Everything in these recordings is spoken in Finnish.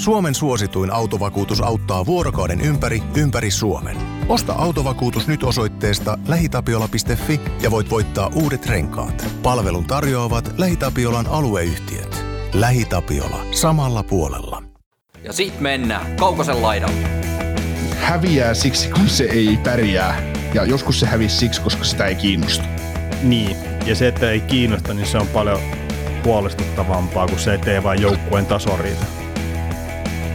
Suomen suosituin autovakuutus auttaa vuorokauden ympäri, ympäri Suomen. Osta autovakuutus nyt osoitteesta lähitapiola.fi ja voit voittaa uudet renkaat. Palvelun tarjoavat LähiTapiolan alueyhtiöt. LähiTapiola. Samalla puolella. Ja sit mennään Kaukosen laidalle. Häviää siksi, kun se ei pärjää. Ja joskus se hävisi siksi, koska sitä ei kiinnosta. Niin, ja se, että ei kiinnosta, niin se on paljon huolestuttavampaa kuin se, että ei vain joukkueen taso riitä.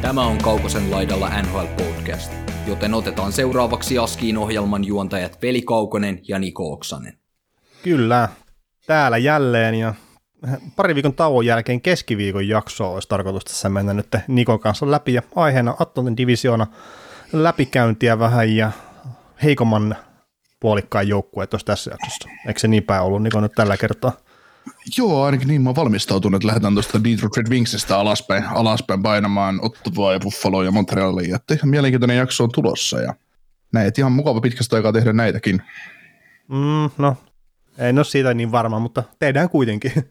Tämä on Kaukosen laidalla NHL Podcast, joten otetaan seuraavaksi Askiin ohjelman juontajat Veli Kaukonen ja Niko Oksanen. Kyllä, täällä jälleen ja pari viikon tauon jälkeen keskiviikon jaksoa olisi tarkoitus tässä mennä nyt Nikon kanssa läpi ja aiheena Atlantin divisioona läpikäyntiä vähän ja heikomman puolikkaan joukkueet tuossa tässä jaksossa. Eikö se niin päin ollut Niko nyt tällä kertaa? Joo, ainakin niin mä oon valmistautunut, että lähdetään tuosta Detroit Red Wingsista alaspäin, alaspäin painamaan Ottavaa ja Buffaloa ja Montrealia. Että ihan mielenkiintoinen jakso on tulossa ja näin, että ihan mukava pitkästä aikaa tehdä näitäkin. Mm, no, en ole siitä niin varma, mutta tehdään kuitenkin.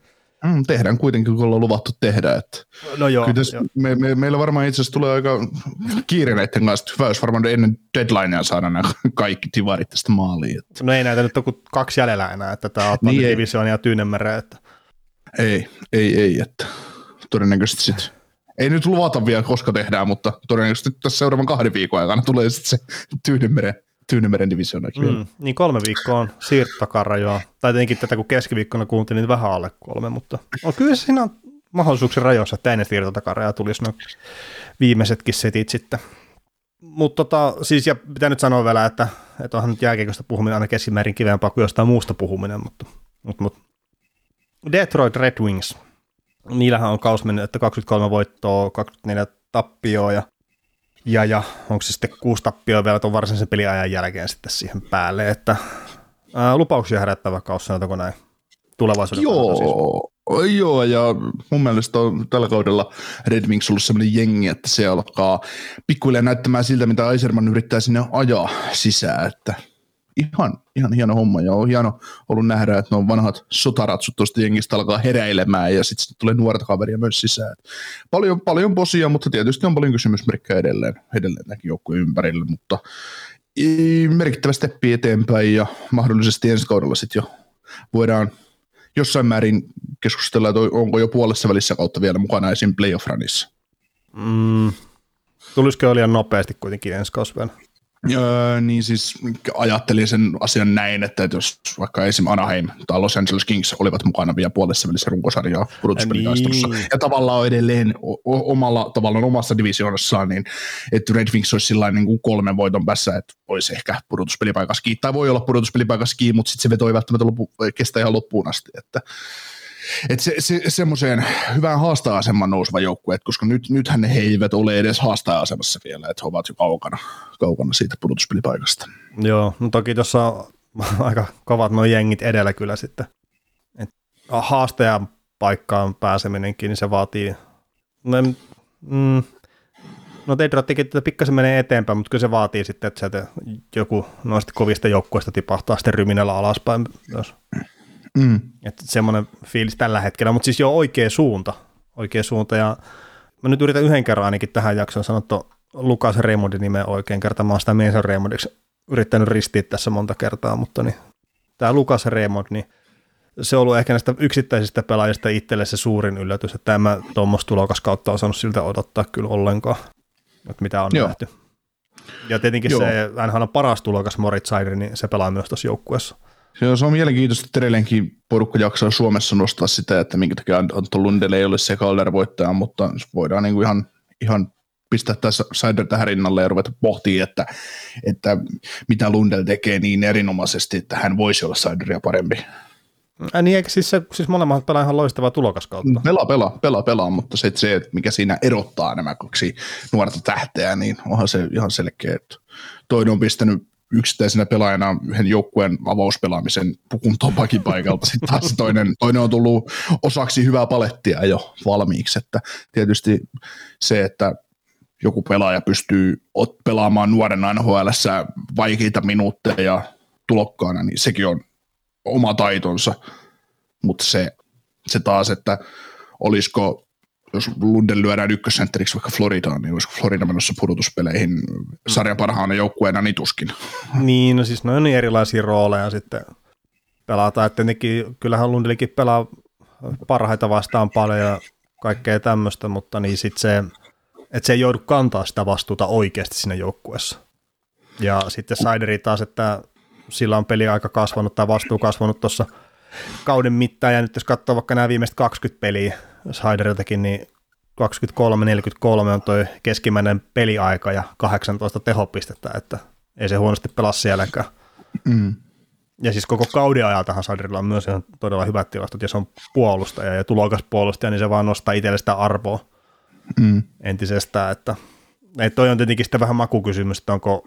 Mm, tehdään kuitenkin, kun ollaan luvattu tehdä. Että no joo. Kyllä tässä, joo. me, me, meillä varmaan itse asiassa tulee aika kiire näiden kanssa. Hyvä, jos varmaan ennen deadlinea saada nämä kaikki tivarit tästä maaliin. Että. No ei näitä nyt ole kuin kaksi jäljellä enää, että tämä Atlantin niin divisioon ja Tyynemere. Että... Ei, ei, ei, että todennäköisesti sitten ei nyt luvata vielä, koska tehdään, mutta todennäköisesti tässä seuraavan kahden viikon aikana tulee sitten se Tyynemeren Tyynemeren divisioonakin mm, Niin kolme viikkoa on siirtotakarajoa. Tai tietenkin tätä kun keskiviikkona kuuntelin, niin vähän alle kolme, mutta on kyllä siinä on mahdollisuuksien rajoissa, että ennen siirtotakarajaa tulisi noin viimeisetkin setit sitten. Mutta tota, siis, ja pitää nyt sanoa vielä, että, että onhan nyt jääkiekosta puhuminen aina keskimäärin kivempaa kuin jostain muusta puhuminen, mutta, mutta, mutta Detroit Red Wings, niillähän on kaus mennyt, että 23 voittoa, 24 tappioa ja ja, ja onko se sitten kuusi tappioa vielä tuon varsinaisen peliajan jälkeen sitten siihen päälle, että ää, lupauksia herättävä kaus, sanotaanko näin, tulevaisuuden Joo, siis. joo, ja mun mielestä on tällä kaudella Red Wings ollut sellainen jengi, että se alkaa pikkuhiljaa näyttämään siltä, mitä Aiserman yrittää sinne ajaa sisään, että ihan, ihan hieno homma ja on hieno ollut nähdä, että nuo vanhat sotaratsut tuosta jengistä alkaa heräilemään ja sitten tulee nuorta kaveria myös sisään. Paljon, paljon posia, mutta tietysti on paljon kysymysmerkkejä edelleen, edelleen näkin joukkueen ympärille, mutta merkittävä steppi eteenpäin ja mahdollisesti ensi kaudella sitten jo voidaan jossain määrin keskustella, että onko jo puolessa välissä kautta vielä mukana esim. playoff-ranissa. Mm. Tulisiko liian nopeasti kuitenkin ensi kausina? Öö, niin siis ajattelin sen asian näin, että jos vaikka esim. Anaheim tai Los Angeles Kings olivat mukana vielä puolessa välissä runkosarjaa pudotuspelikaistelussa, niin. ja tavallaan on edelleen o- omalla tavallaan omassa divisioonassaan, niin että Red Wings olisi sillä niin kuin kolmen voiton päässä, että olisi ehkä pudotuspelipaikassa kiinni, tai voi olla pudotuspelipaikassa kiinni, mutta sitten se veto ei välttämättä lopu, kestää ihan loppuun asti, että et se, se, semmoiseen hyvään haastaa-aseman nouseva joukkue, koska nyt, nythän he eivät ole edes haastaa-asemassa vielä, että he ovat jo kaukana, kaukana siitä pudotuspelipaikasta. Joo, no toki tuossa on aika kovat nuo jengit edellä kyllä sitten. Et haastajan paikkaan pääseminenkin, niin se vaatii, no, mm, no Detroitkin tätä pikkasen menee eteenpäin, mutta kyllä se vaatii sitten, että sieltä joku noista kovista joukkueista tipahtaa sitten ryminällä alaspäin, jos Mm. Että semmoinen fiilis tällä hetkellä, mutta siis jo oikea suunta, oikea suunta ja mä nyt yritän yhden kerran ainakin tähän jaksoon sanottu Lukas Raymondin nimen oikein kertaa, mä oon sitä Mason Raymondiksi yrittänyt ristiä tässä monta kertaa, mutta niin, tämä Lukas Raymond, niin se on ollut ehkä näistä yksittäisistä pelaajista itselle se suurin yllätys, että tämä tuommoista tulokas kautta on saanut siltä odottaa kyllä ollenkaan, että mitä on Joo. nähty. Ja tietenkin Joo. se, hän on paras tulokas Moritz Seider, niin se pelaa myös tuossa joukkueessa. Se on mielenkiintoista, että edelleenkin porukka jaksaa Suomessa nostaa sitä, että minkä takia Anton Lundelle ei ole se Calder voittaja, mutta voidaan niin kuin ihan, ihan pistää tässä Sider tähän rinnalle ja ruveta pohtimaan, että, että mitä Lundell tekee niin erinomaisesti, että hän voisi olla Sideria parempi. Ä, niin eikö siis, se, siis molemmat pelaa ihan loistavaa tulokaskautta? Pelaa, pelaa, pelaa, pelaa, mutta se, että se, mikä siinä erottaa nämä kaksi nuorta tähteä, niin onhan se ihan selkeä, että toinen on pistänyt yksittäisenä pelaajana yhden joukkueen avauspelaamisen pukuntoon paikalta. Sitten taas toinen, toinen on tullut osaksi hyvää palettia jo valmiiksi. Että tietysti se, että joku pelaaja pystyy pelaamaan nuoren nhl vaikeita minuutteja tulokkaana, niin sekin on oma taitonsa. Mutta se, se taas, että olisiko jos Lundell lyödään ykkössentteriksi vaikka Floridaan, niin olisiko Florida menossa pudotuspeleihin sarjan parhaana joukkueena niin tuskin. Niin, no siis ne on niin erilaisia rooleja sitten pelataan, että tietenkin kyllähän Lundellikin pelaa parhaita vastaan paljon ja kaikkea tämmöistä, mutta niin sitten se, että se ei joudu kantaa sitä vastuuta oikeasti siinä joukkueessa. Ja sitten Sideri taas, että sillä on peli aika kasvanut tai vastuu kasvanut tuossa kauden mittaan, ja nyt jos katsoo vaikka nämä viimeiset 20 peliä Sideriltakin, niin 23-43 on tuo keskimmäinen peliaika ja 18 tehopistettä, että ei se huonosti pelaa sielläkään. Mm. Ja siis koko kauden ajaltahan Siderilla on myös ihan todella hyvät tilastot, ja se on puolustaja ja tulokas puolustaja, niin se vaan nostaa itselle sitä arvoa mm. entisestään, että, että toi on tietenkin sitten vähän makukysymys, että onko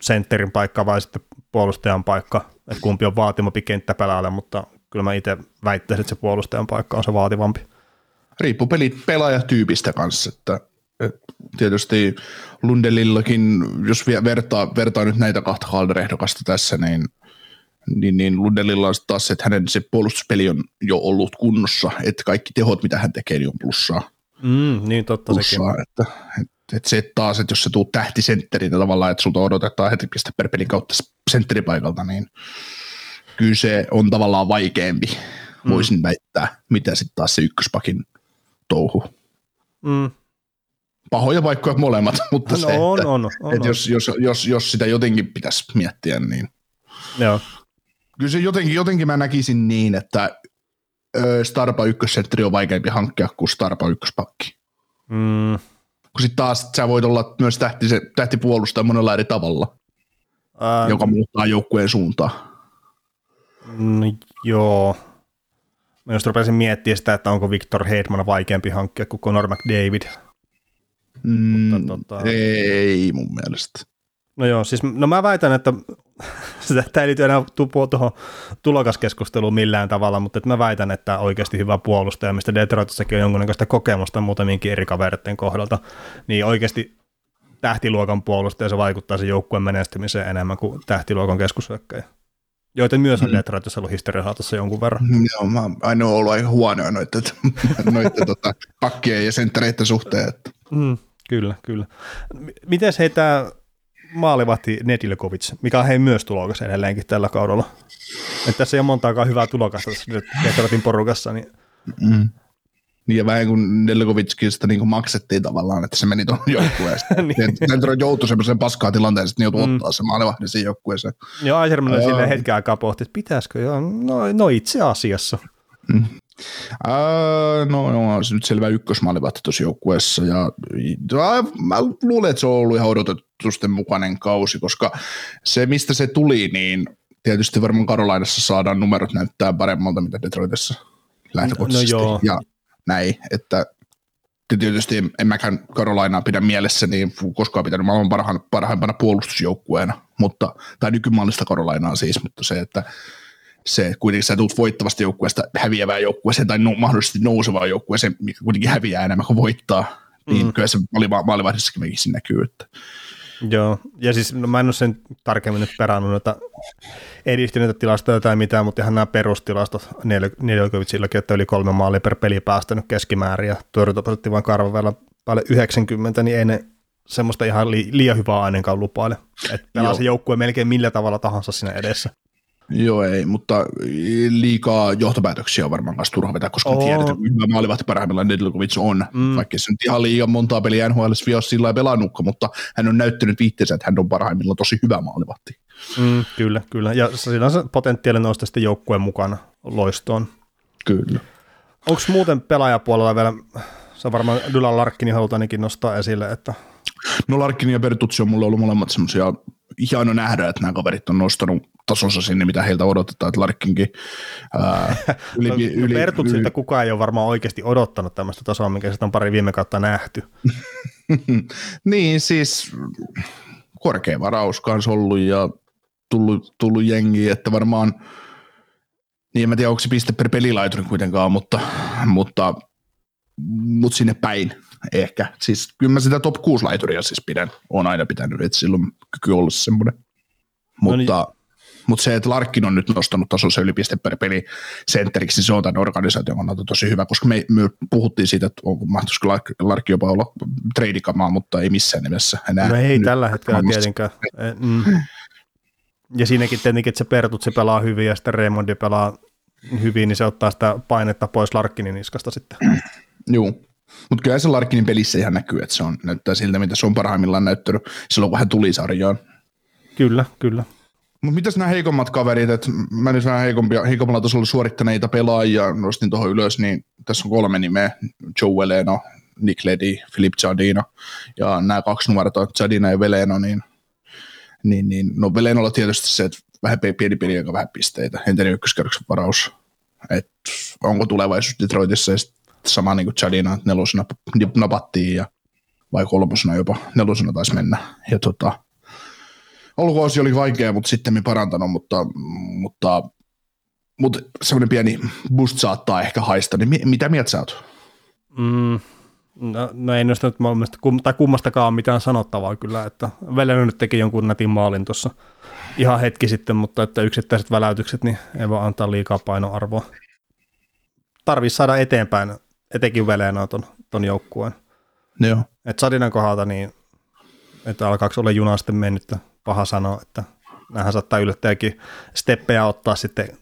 sentterin paikka vai sitten puolustajan paikka, että kumpi on vaatimampi kenttäpelaajalle, mutta kyllä mä itse väittäisin, että se puolustajan paikka on se vaativampi. Riippuu peli, pelaajatyypistä kanssa, että, että tietysti Lundelillakin, jos vertaa, vertaa nyt näitä kahta Calder-ehdokasta tässä, niin niin, niin Lundelilla on taas että hänen se puolustuspeli on jo ollut kunnossa, että kaikki tehot, mitä hän tekee, niin on plussaa. Mm, niin totta plussaa, sekin. Että, että että se taas, että jos se tuu tähtisentterinä tavallaan, että sulta odotetaan heti pistä per pelin kautta sentteripaikalta, niin kyllä se on tavallaan vaikeampi, mm. voisin väittää, mitä sitten taas se ykköspakin touhu. Mm. Pahoja paikkoja molemmat, mutta no, se, on, että, on, on, että on. Jos, jos, jos, jos sitä jotenkin pitäisi miettiä, niin Joo. kyllä se jotenkin, jotenkin mä näkisin niin, että Starpa ykkössentteri on vaikeampi hankkia kuin Starpa ykköspakki. Mm kun sitten taas sä voit olla myös tähti, se, tähtipuolustaja monella eri tavalla, Ää... joka muuttaa joukkueen suuntaa. No, joo. Mä just rupesin miettimään sitä, että onko Victor Hedman vaikeampi hankkia kuin Conor McDavid. Mm, Mutta, tota... Ei mun mielestä. No joo, siis no mä väitän, että tämä ei liity enää tuohon tulokaskeskusteluun millään tavalla, mutta että mä väitän, että oikeasti hyvä puolustaja, mistä Detroitissakin on jonkunnäköistä kokemusta muutaminkin eri kavereiden kohdalta, niin oikeasti tähtiluokan puolustaja se vaikuttaa sen joukkueen menestymiseen enemmän kuin tähtiluokan keskushyökkäjä. Joita myös on mm. Detroitissa ollut historiahaatossa jonkun verran. Joo, mä aina ollut aika huonoa noiden, noiden tota, pakkien ja senttereiden suhteen. Että. Mm, kyllä, kyllä. Miten heitä maalivahti Nedilkovic, mikä on hei myös tulokas edelleenkin tällä kaudella. Että tässä ei ole montaakaan hyvää tulokasta tässä Detroitin porukassa. Niin... Mm. Niin ja vähän kuin Nedilkovicista niin maksettiin tavallaan, että se meni tuon joukkueesta. niin. Detroit joutui semmoiseen paskaan tilanteeseen, että ne joutui mm. ottaa se maalivahti siihen joukkueeseen. Joo, Eiserman oli silleen hetken aikaa pohti, että pitäisikö, joo, no, no itse asiassa. Mm. Ää, no, no, se nyt selvä ykkösmaalivahti tuossa joukkueessa ja ja mä luulen, että se on ollut ihan odotetusten mukainen kausi, koska se mistä se tuli, niin tietysti varmaan Karolainassa saadaan numerot näyttää paremmalta, mitä Detroitissa lähtökohtaisesti. No, no joo. Ja näin, että tietysti en, mäkään Karolainaa pidä mielessä, niin koskaan pitänyt maailman parhaan, parhaimpana puolustusjoukkueena, mutta, tai nykymallista Karolainaa siis, mutta se, että se kuitenkin sä tulet voittavasta joukkueesta häviävään joukkueeseen tai no, mahdollisesti nousevaan joukkueeseen, mikä kuitenkin häviää enemmän kuin voittaa, niin mm. kyllä se maalivahdissakin näkyy. Että. Joo, ja siis no, mä en ole sen tarkemmin nyt perannut noita edistyneitä tilastoja tai mitään, mutta ihan nämä perustilastot Neljölkovitsillakin, että yli kolme maalia per peli päästänyt keskimäärin ja torjuntaprosentti vain karvavella päälle 90, niin ei ne semmoista ihan li- liian hyvää ainakaan lupaile. Että pelaa se joukkue melkein millä tavalla tahansa siinä edessä. Joo, ei, mutta liikaa johtopäätöksiä on varmaan kanssa turha vetää, koska oh. että hyvä maalivahti parhaimmillaan Nedeljkovic on, mm. vaikka se nyt ihan liian montaa peliä NHL vielä sillä pelannutko, mutta hän on näyttänyt viitteensä, että hän on parhaimmillaan tosi hyvä maalivahti. Mm, kyllä, kyllä. Ja siinä on se potentiaali nousta sitten joukkueen mukana loistoon. Kyllä. Onko muuten pelaajapuolella vielä, se on varmaan Dylan Larkkini halutaan ainakin nostaa esille, että No Larkkini ja Bertutsi on mulle ollut molemmat semmoisia hieno nähdä, että nämä kaverit on nostanut tasonsa sinne, mitä heiltä odotetaan, että Larkkinkin ää, yli, no, yli, Bertutsilta yli... kukaan ei ole varmaan oikeasti odottanut tämmöistä tasoa, mikä sitä on pari viime kautta nähty. niin, siis korkea varaus kanssa ollut ja tullut, tullut jengi, että varmaan, niin en mä tiedä, onko se piste per pelilaituri kuitenkaan, mutta, mutta, mutta sinne päin ehkä. Siis kyllä mä sitä top 6 laituria siis pidän, on aina pitänyt, että silloin kyky olla semmoinen. Mutta, no niin, Mutta se, että Larkin on nyt nostanut tasossa yli piste per peli sentteriksi, niin se on tämän organisaation kannalta tosi hyvä, koska me, me puhuttiin siitä, että onko mahtuisiko Larkki jopa olla treidikamaa, mutta ei missään nimessä enää. No ei tällä hetkellä tietenkään. Mm. Ja siinäkin tietenkin, että se Pertut se pelaa hyvin ja sitten Raymondi pelaa hyvin, niin se ottaa sitä painetta pois Larkkinin niskasta sitten. Joo, mutta kyllä se Larkkinin pelissä ihan näkyy, että se on, näyttää siltä, mitä se on parhaimmillaan näyttänyt. Silloin, kun hän tuli sarjaan. Kyllä, kyllä. Mutta mitäs nämä heikommat kaverit, että mä nyt vähän heikompia, heikommalla tasolla suorittaneita pelaajia nostin tuohon ylös, niin tässä on kolme nimeä, Joe Veleno, Nick Ledi, Philip Chadino, ja nämä kaksi nuorta, Chadina ja Veleno, niin, niin, niin no Velenolla tietysti se, että vähän pieni peli, joka vähän pisteitä, entinen ykköskerroksen varaus, että onko tulevaisuus Detroitissa? Ja sama niin kuin Chadina, nelosena napattiin ja vai kolmosena jopa, nelosena taisi mennä, ja tota, alkuosi oli vaikea, mutta sitten parantanut, mutta, mutta, mutta semmoinen pieni boost saattaa ehkä haista, niin mitä mieltä sä oot? Mm, no, no ei noista nyt kum, tai kummastakaan mitään sanottavaa kyllä, että Veleno nyt teki jonkun nätin maalin tuossa ihan hetki sitten, mutta että yksittäiset väläytykset, niin ei voi antaa liikaa painoarvoa. Tarvitsisi saada eteenpäin, etenkin Velenoa ton, ton joukkueen. Joo. Et Sadinan kohdalta, niin että alkaako olla juna sitten mennyt, paha sanoa, että nämähän saattaa yllättäjäkin steppejä ottaa sitten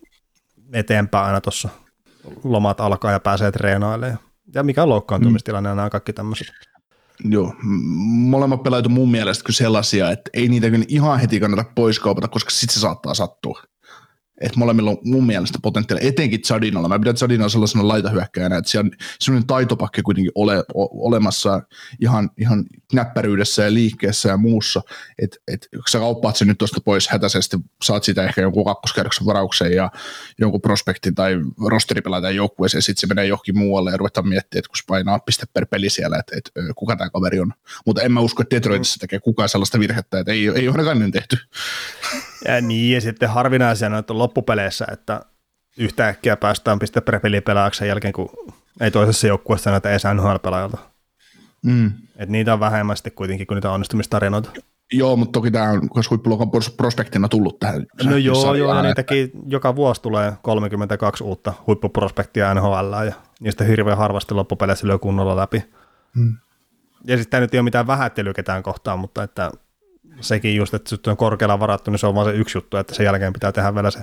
eteenpäin aina tuossa lomat alkaa ja pääsee treenailemaan. Ja mikä on loukkaantumistilanne mm. nämä kaikki tämmöiset. Joo, molemmat pelaajat on mun mielestä kyllä sellaisia, että ei niitä kyllä ihan heti kannata pois kaupata, koska sitten se saattaa sattua että molemmilla on mun mielestä potentiaalia, etenkin Zadinalla. Mä pidän Zadinalla sellaisena laitahyökkäjänä, että siellä on sellainen taitopakki kuitenkin ole, o, olemassa ihan, ihan näppäryydessä ja liikkeessä ja muussa, että et, sä kauppaat sen nyt tuosta pois hätäisesti, saat siitä ehkä jonkun kakkoskerroksen varauksen ja jonkun prospektin tai rosteripelaajan joukkueeseen, sitten se menee johonkin muualle ja ruvetaan miettimään, että kun se painaa piste per peli siellä, että, että kuka tämä kaveri on. Mutta en mä usko, että Detroitissa tekee kukaan sellaista virhettä, että ei, ei ole ainakaan tehty. Ja niin, ja sitten harvinaisena että loppupeleissä, että yhtäkkiä päästään piste per pelaajaksi jälkeen, kun ei toisessa joukkueessa näitä edes NHL-pelaajalta. Mm. Et niitä on vähemmän sitten kuitenkin kuin niitä onnistumistarinoita. Joo, mutta toki tämä on myös huippuluokan prospektina tullut tähän. No joo, joo, ja niitäkin joka vuosi tulee 32 uutta huippuprospektia NHL, ja niistä hirveän harvasti loppupeleissä lyö kunnolla läpi. Mm. Ja sitten tämä nyt ei ole mitään vähättelyä ketään kohtaan, mutta että sekin just, että se on korkealla varattu, niin se on vaan se yksi juttu, että sen jälkeen pitää tehdä vielä se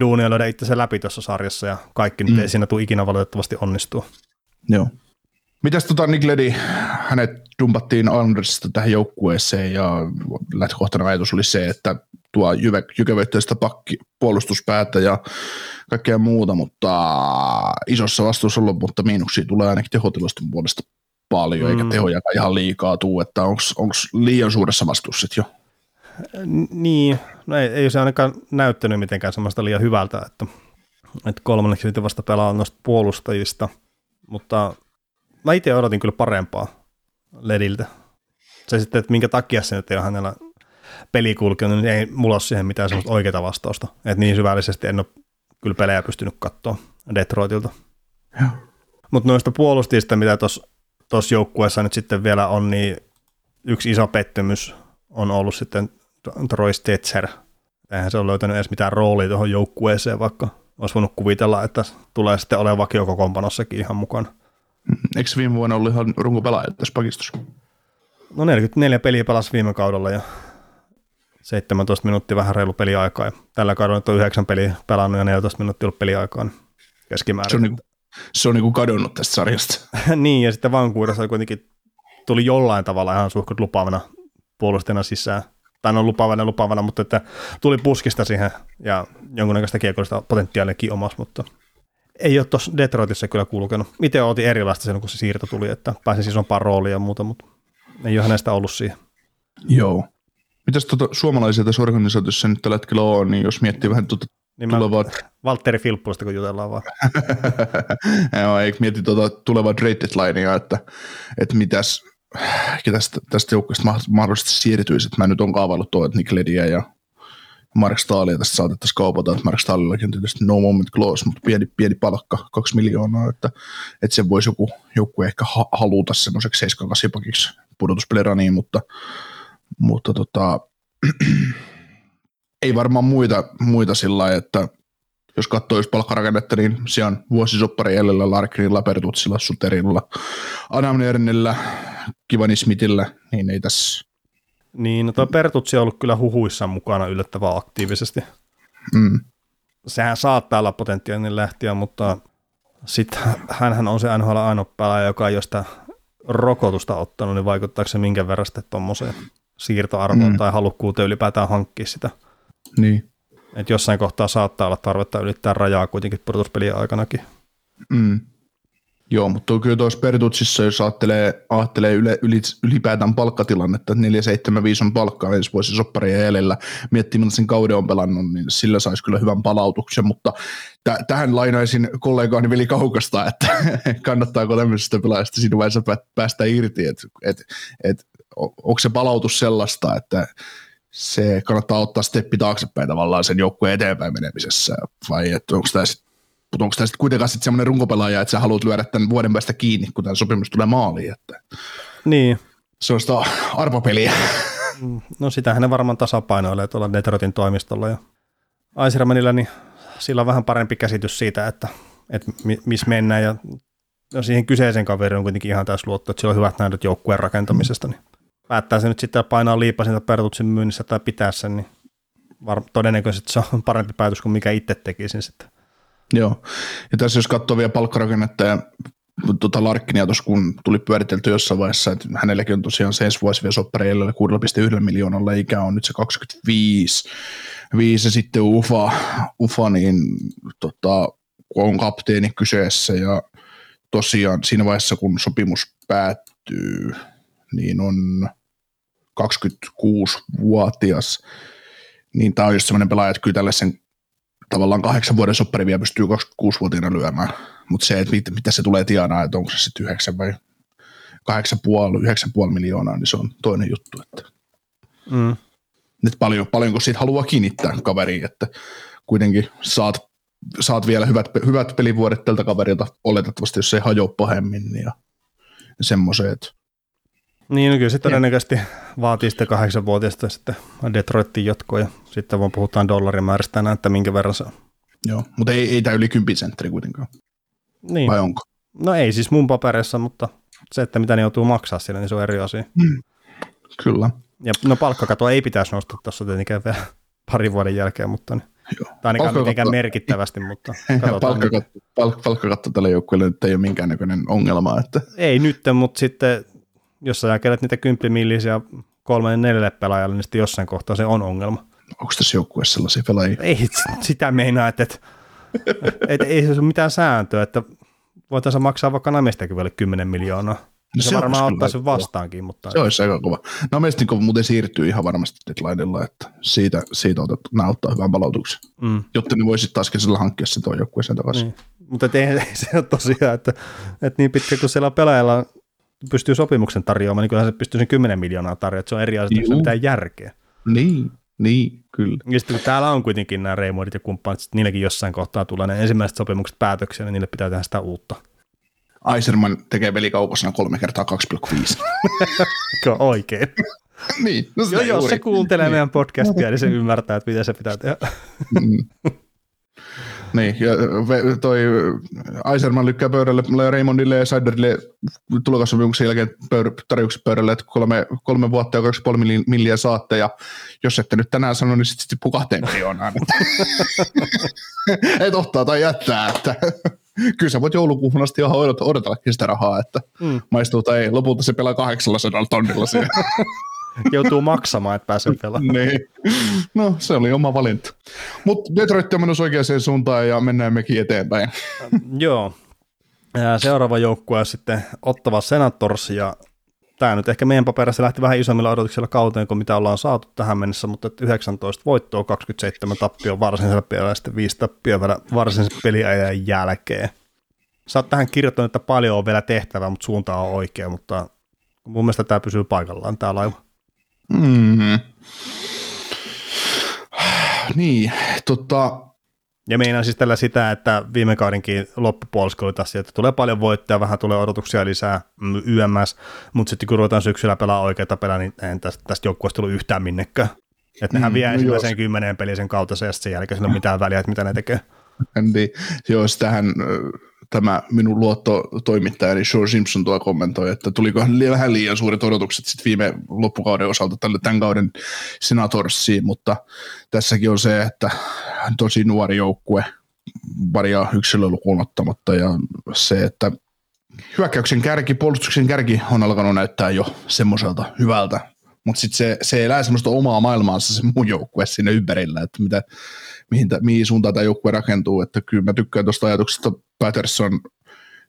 duuni ja löydä itse se läpi tuossa sarjassa, ja kaikki mm. nyt ei siinä tule ikinä valitettavasti onnistua. Joo. Mitäs tota Nick Ledi, hänet dumpattiin Andersista tähän joukkueeseen ja lähtökohtana ajatus oli se, että tuo jykevöitteistä pakki, puolustuspäätä ja kaikkea muuta, mutta isossa vastuussa on mutta miinuksia tulee ainakin tehotilaston puolesta paljon, mm. eikä tehoja ihan liikaa tuu, että onko liian suuressa vastuussa jo? Niin, no ei, ei se ainakaan näyttänyt mitenkään semmoista liian hyvältä, että, että kolmanneksi sitten vasta pelaa noista puolustajista, mutta mä itse odotin kyllä parempaa Lediltä. Se sitten, että minkä takia se nyt ei ole hänellä peli kulkenut, niin ei mulla ole siihen mitään semmoista oikeaa vastausta. Että niin syvällisesti en ole kyllä pelejä pystynyt katsoa Detroitilta. Mutta noista puolustajista, mitä tuossa tuossa joukkueessa nyt sitten vielä on, niin yksi iso pettymys on ollut sitten Troy Stetzer. Eihän se ole löytänyt edes mitään roolia tuohon joukkueeseen, vaikka olisi voinut kuvitella, että tulee sitten olemaan vakiokokoonpanossakin ihan mukana. Eikö viime vuonna ollut ihan runkopelaaja tässä pakistossa? No 44 peliä pelasi viime kaudella ja 17 minuuttia vähän reilu peliaikaa. Ja tällä kaudella on 9 peliä pelannut ja 14 minuuttia ollut peliaikaa niin keskimäärin. Se on niin se on niin kuin kadonnut tästä sarjasta. niin, ja sitten Vancouverissa kuitenkin tuli jollain tavalla ihan suhkot lupaavana puolustajana sisään. Tai on no, lupaavana lupaavana, mutta että tuli puskista siihen ja jonkunnäköistä kiekollista potentiaaliakin omassa, mutta ei ole tuossa Detroitissa kyllä kulkenut. Itse otin erilaista sen, kun se siirto tuli, että pääsin isompaan rooliin ja muuta, mutta ei ole hänestä ollut siihen. Joo. Mitäs tuota, suomalaisia tässä organisaatiossa nyt tällä hetkellä on, niin jos miettii vähän tuota niin tulevaa... Valtteri Filppuista, kun jutellaan vaan. Joo, eikö mieti tuota tulevaa trade deadlinea, että, että mitäs tästä, tästä joukkueesta mahdollisesti siirtyisi. Että mä nyt on kaavaillut tuo, että Nick Ledia ja Mark Stahlia tästä saatettaisiin kaupata, että Mark Stahlillakin on tietysti no moment clause, mutta pieni, pieni palkka, kaksi miljoonaa, että, että se voisi joku joukkue ehkä ha- haluta semmoiseksi 7 pakiksi pudotuspeliraniin, mutta, mutta tota, ei varmaan muita, muita sillä lailla, että jos katsoo just palkkarakennetta, niin siellä on vuosisoppari Ellellä, Larkinilla, Pertutsilla, Suterilla, Anamnernillä, Kivani Smithillä, niin ei tässä... Niin, no tuo Pertutsi on ollut kyllä huhuissa mukana yllättävän aktiivisesti. Mm. Sehän saattaa olla potentiaalinen lähtiä, mutta sitten hänhän on se NHL ainoa pelaaja, joka ei ole sitä rokotusta ottanut, niin vaikuttaako se minkä verran sitten tuommoiseen siirtoarvoon mm. tai halukkuuteen ylipäätään hankkia sitä. Niin. Et jossain kohtaa saattaa olla tarvetta ylittää rajaa kuitenkin pudotuspelien aikanakin. Mm. Joo, mutta kyllä tuossa Pertutsissa, jos ajattelee, ajattelee yle, yli, ylipäätään palkkatilannetta, että 475 on palkkaa ensi vuosi sopparia jäljellä, miettii miltä sen kauden on pelannut, niin sillä saisi kyllä hyvän palautuksen, mutta t- tähän lainaisin kollegaani Veli Kaukasta, että kannattaako tämmöisestä pelaajasta siinä vaiheessa päästä irti, että et, et, onko se palautus sellaista, että se kannattaa ottaa steppi taaksepäin tavallaan sen joukkueen eteenpäin menemisessä, vai että onko tämä sitten mutta onko tämä sitten kuitenkaan sitten semmoinen runkopelaaja, että sä haluat lyödä tämän vuoden päästä kiinni, kun tämä sopimus tulee maaliin, että niin. se on sitä arvopeliä. Mm, no sitähän ne varmaan tasapainoilee tuolla Detroitin toimistolla ja Aisermanilla, niin sillä on vähän parempi käsitys siitä, että, että missä mennään ja no siihen kyseisen kaveriin on kuitenkin ihan täys luotto, että sillä on hyvät näytöt joukkueen rakentamisesta, niin päättää se nyt sitten painaa liipasinta Pertutsin myynnissä tai pitää sen, niin var- todennäköisesti se on parempi päätös kuin mikä itse tekisin sitten. Joo, ja tässä jos katsoo vielä palkkarakennetta ja tuota Larkkinia tuossa kun tuli pyöritelty jossain vaiheessa, että hänelläkin on tosiaan se ensi vuosi vielä soppareilla 6,1 miljoonalla, ikä on nyt se 25, viisi ja sitten Ufa, Ufa niin tota, on kapteeni kyseessä ja tosiaan siinä vaiheessa kun sopimus päättyy, niin on 26-vuotias, niin tämä on just semmoinen pelaaja, että kyllä tällaisen tavallaan kahdeksan vuoden soppari vielä pystyy 26-vuotiaana lyömään, mutta se, että mit, mitä se tulee tienaa, että onko se sitten yhdeksän vai kahdeksan puoli, yhdeksän puoli miljoonaa, niin se on toinen juttu. Että mm. Nyt paljon, paljonko siitä haluaa kiinnittää kaveriin, että kuitenkin saat, saat vielä hyvät, hyvät pelivuodet tältä kaverilta oletettavasti, jos se ei hajoa pahemmin niin ja semmoiset. Niin, no kyllä se todennäköisesti vaatii sitten kahdeksanvuotiaista sitten Detroitin jatkoa ja sitten vaan puhutaan dollarimäärästä enää, että minkä verran se on. Joo, mutta ei, ei tämä yli 10 sentteri kuitenkaan. Niin. Vai onko? No ei siis mun paperissa, mutta se, että mitä ne joutuu maksaa sillä, niin se on eri asia. Mm. Kyllä. Ja no palkkakatoa ei pitäisi nostaa tuossa tietenkään vielä parin vuoden jälkeen, mutta niin. Joo. Tai ainakaan mitenkään merkittävästi, mutta palkkakatto, palk, palkkakatto tällä joukkueelle nyt ei ole minkäännäköinen ongelma. Että. Ei nyt, mutta sitten jos sä jakelet niitä kymppimillisiä kolme neljälle pelaajalle, niin sitten jossain kohtaa se on ongelma. Onko tässä joukkueessa sellaisia pelaajia? Ei sitä meinaa, että, että, että ei se ole mitään sääntöä, että voitaisiin maksaa vaikka Namestakin vielä 10 miljoonaa. No se, se varmaan ottaa sen vastaankin. Mutta... Se olisi aika kova. Namestikov muuten siirtyy ihan varmasti deadlinella, että siitä, siitä otettu, nämä ottaa hyvän palautuksen, mm. jotta ne voisit taas kesällä hankkia sen tuon joukkueeseen takaisin. Niin. Mutta ei, se ole tosiaan, että, että niin pitkä kuin siellä pelaajalla pystyy sopimuksen tarjoamaan, niin kyllähän se pystyy sen 10 miljoonaa tarjoamaan, se on eri asia, että mitään järkeä. Niin, niin, kyllä. Ja sitten kun täällä on kuitenkin nämä Raymondit ja kumppanit, sitten niilläkin jossain kohtaa tulee ne ensimmäiset sopimukset päätöksiä, niin niille pitää tehdä sitä uutta. Aiserman tekee velikaupassa kolme kertaa 2,5. Oikein. niin, no jo, jos se kuuntelee meidän podcastia, niin se ymmärtää, että miten se pitää tehdä. mm. Niin, ja toi Aiserman lykkää pöydälle Raymondille ja Siderille tulokassopimuksen jälkeen pöydä, tarjoukset pöydälle, että kolme, kolme vuotta ja 2,5 milliä saatte, ja jos ette nyt tänään sano, niin sitten tippuu kahteen miljoonaan. Ei ottaa tai jättää, että kyllä sä voit joulukuuhun asti ihan odotella sitä rahaa, että mm. maistuu tai ei. Lopulta se pelaa 800 tonnilla siellä. Joutuu maksamaan, että pääsee pelaamaan. niin. No, se oli oma valinta. Mutta Detroit on menossa oikeaan suuntaan ja mennään mekin eteenpäin. Joo. Seuraava joukkue on sitten Ottava Senators ja tämä nyt ehkä meidän paperissa lähti vähän isommilla odotuksilla kauteen kuin mitä ollaan saatu tähän mennessä, mutta 19 voittoa, 27 tappio varsinaisella pelillä ja sitten 5 tappio vielä varsinaisen peliajan jälkeen. Sä oot tähän kirjoittanut, että paljon on vielä tehtävää, mutta suunta on oikea, mutta mun mielestä tämä pysyy paikallaan, tämä laiva. Mm. Niin, tota... Ja meinaan siis tällä sitä, että viime kaudenkin loppupuolisko oli taas että tulee paljon voittoja, vähän tulee odotuksia lisää YMS, mutta sitten kun ruvetaan syksyllä pelaa oikeita pelaa, niin en tästä, tästä joukkueesta tullut yhtään minnekään. Että ne mm, häviää no ensimmäisen kymmenen pelisen kautta ja sen jälkeen sillä ei mitään väliä, että mitä ne tekee. Niin, joo, tähän tämä minun luottotoimittajani Sean Simpson tuo kommentoi, että tuliko vähän liian suuret odotukset sitten viime loppukauden osalta tälle tämän kauden Senatorsiin, mutta tässäkin on se, että tosi nuori joukkue, paria yksilöä lukuun ottamatta ja se, että hyökkäyksen kärki, puolustuksen kärki on alkanut näyttää jo semmoiselta hyvältä, mutta sitten se, se elää semmoista omaa maailmaansa se mun joukkue siinä ympärillä, että mitä, mihin, mihin suuntaan tämä joukkue rakentuu, että kyllä mä tykkään tuosta ajatuksesta Patterson,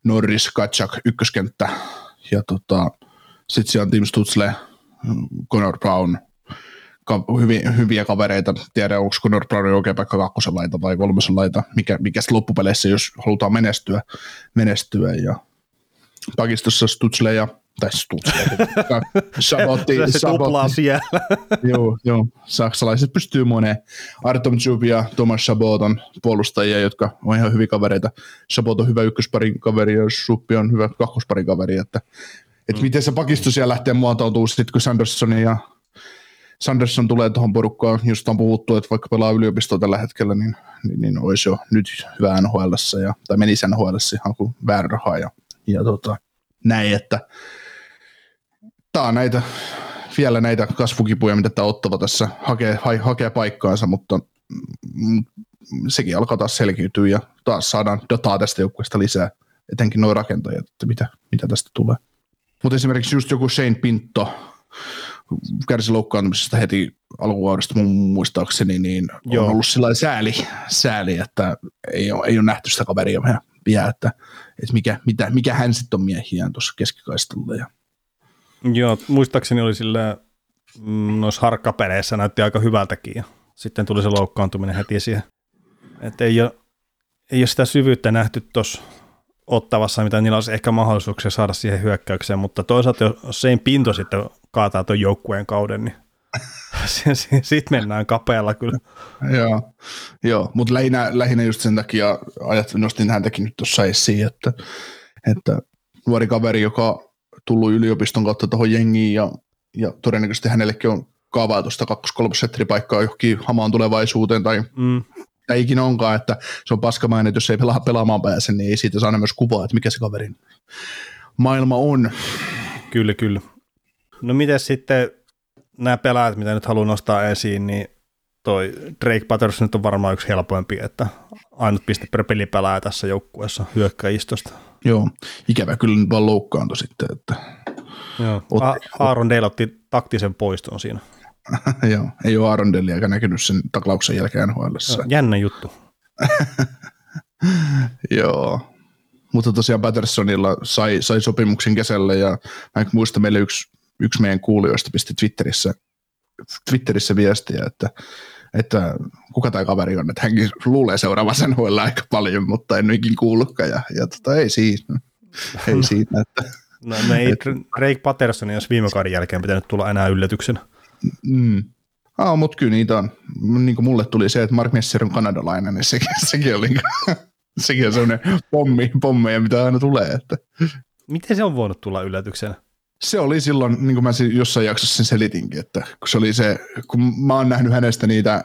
Norris, Katchak, ykköskenttä. Ja tota, sitten siellä on Tim Stutzle, Connor Brown, ka- hyviä, hyviä kavereita. Tiedä, onko Connor Brown oikea paikka kakkosen laita tai kolmosen laita, mikä, mikä loppupeleissä, jos halutaan menestyä, menestyä. Ja pakistossa Stutzle ja tai Stutzle, Sabotti, se Sabotti. siellä. joo, joo, saksalaiset pystyy moneen. Artom Chub ja Thomas Chabot on puolustajia, jotka on ihan hyviä kavereita. Chabot on hyvä ykkösparin kaveri ja Suppi on hyvä kakkosparin kaveri, että et mm. miten se pakisto siellä lähtee muotoutuu sitten, kun Sanderson ja Sanderson tulee tuohon porukkaan, just on puhuttu, että vaikka pelaa yliopistoa tällä hetkellä, niin, niin, niin olisi jo nyt hyvä NHL, ja, tai menisi NHL ihan kuin väärä rahaa ja, ja tota, näin, että tämä on näitä, vielä näitä kasvukipuja, mitä tämä ottava tässä hakee, ha, hakee paikkaansa, mutta mm, sekin alkaa taas selkiytyä ja taas saadaan dataa tästä joukkueesta lisää, etenkin nuo rakentajat, että mitä, mitä tästä tulee. Mutta esimerkiksi just joku Shane Pinto kärsi loukkaantumisesta heti alkuvuodesta mun muistaakseni, niin Joo. on ollut sillä sääli, sääli, että ei ole, ei ole nähty sitä kaveria vielä, että, että mikä, mitä, mikä hän sitten on miehiään tuossa keskikaistolla ja Joo, muistaakseni oli sillä mm, noissa harkkapeleissä näytti aika hyvältäkin ja sitten tuli se loukkaantuminen heti siihen. Että ei ole, ei ole sitä syvyyttä nähty tuossa ottavassa, mitä niillä olisi ehkä mahdollisuuksia saada siihen hyökkäykseen, mutta toisaalta jos Sein Pinto sitten kaataa tuon joukkueen kauden, niin sitten mennään kapealla kyllä. joo, joo mutta lähinnä, lähinnä just sen takia ajat, nostin häntäkin nyt tuossa esiin, että, että nuori kaveri, joka tullut yliopiston kautta tuohon jengiin ja, ja todennäköisesti hänellekin on kaavailtu sitä kakkos setteripaikkaa johonkin hamaan tulevaisuuteen tai mm. tai ikinä onkaan, että se on paskamainen, että jos ei pelaa pelaamaan pääse, niin ei siitä saa myös kuvaa, että mikä se kaverin maailma on. Kyllä, kyllä. No miten sitten nämä pelaajat, mitä nyt haluan nostaa esiin, niin toi Drake Patterson nyt on varmaan yksi helpoimpi, että ainut piste per pelipelaaja tässä joukkueessa hyökkäistosta. Joo, ikävä kyllä nyt vaan loukkaantui sitten. Että Joo. Otti, Aaron Dale otti taktisen poiston siinä. Joo, ei ole Aaron Dale näkynyt sen taklauksen jälkeen nhl Jännä juttu. Joo, mutta tosiaan Pattersonilla sai, sai sopimuksen kesällä ja mä en muista meille yksi, yksi meidän kuulijoista pisti Twitterissä, Twitterissä viestiä, että että kuka tämä kaveri on, että hänkin luulee seuraavansa NHL aika paljon, mutta en ikin kuullutkaan, ja, ja tota, ei siinä, ei siinä, että No me ei Drake Patterson, jos viime kauden jälkeen pitänyt tulla enää yllätyksenä. Mm. Ah, mutta kyllä niitä on. Niin kuin mulle tuli se, että Mark Messer on kanadalainen, niin sekin, sekin, oli, sekin on sellainen pommi, pommeja, mitä aina tulee. Että. Miten se on voinut tulla yllätyksenä? Se oli silloin, niin kuin mä jossain jaksossa sen selitinkin, että kun se oli se, kun mä oon nähnyt hänestä niitä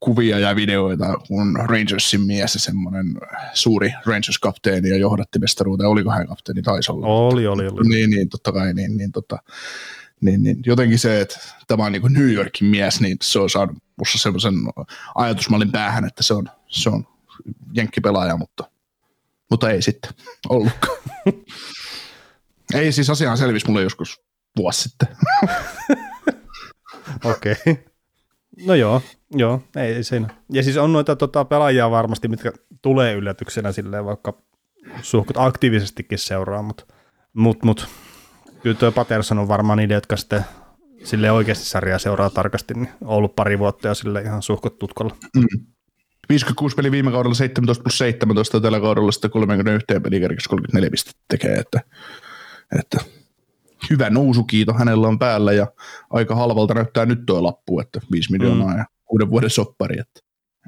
kuvia ja videoita, kun Rangersin mies ja semmoinen suuri Rangers-kapteeni ja johdatti mestaruuteen, oliko hän kapteeni, taisi olla. Oli, oli, oli. Niin, niin, totta kai, niin, niin, tota, niin, niin jotenkin se, että tämä on niin kuin New Yorkin mies, niin se on saanut musta semmoisen ajatusmallin päähän, että se on, se on jenkkipelaaja, mutta, mutta ei sitten ollutkaan. Ei siis asiaan selvisi mulle joskus vuosi sitten. Okei. Okay. No joo, joo, ei siinä. Ja siis on noita tota, pelaajia varmasti, mitkä tulee yllätyksenä silleen, vaikka suhkut aktiivisestikin seuraa, mutta mut, mut, kyllä tuo Patterson on varmaan niitä, jotka sitten sille oikeasti sarjaa seuraa tarkasti, niin on ollut pari vuotta ja sille ihan suhkot tutkalla. Mm. 56 peli viime kaudella 17 plus 17 tällä kaudella sitten 31 peli 34 pistettä tekee, että että hyvä nousukiito hänellä on päällä ja aika halvalta näyttää nyt tuo lappu, että 5 miljoonaa mm. ja kuuden vuoden soppari. Että,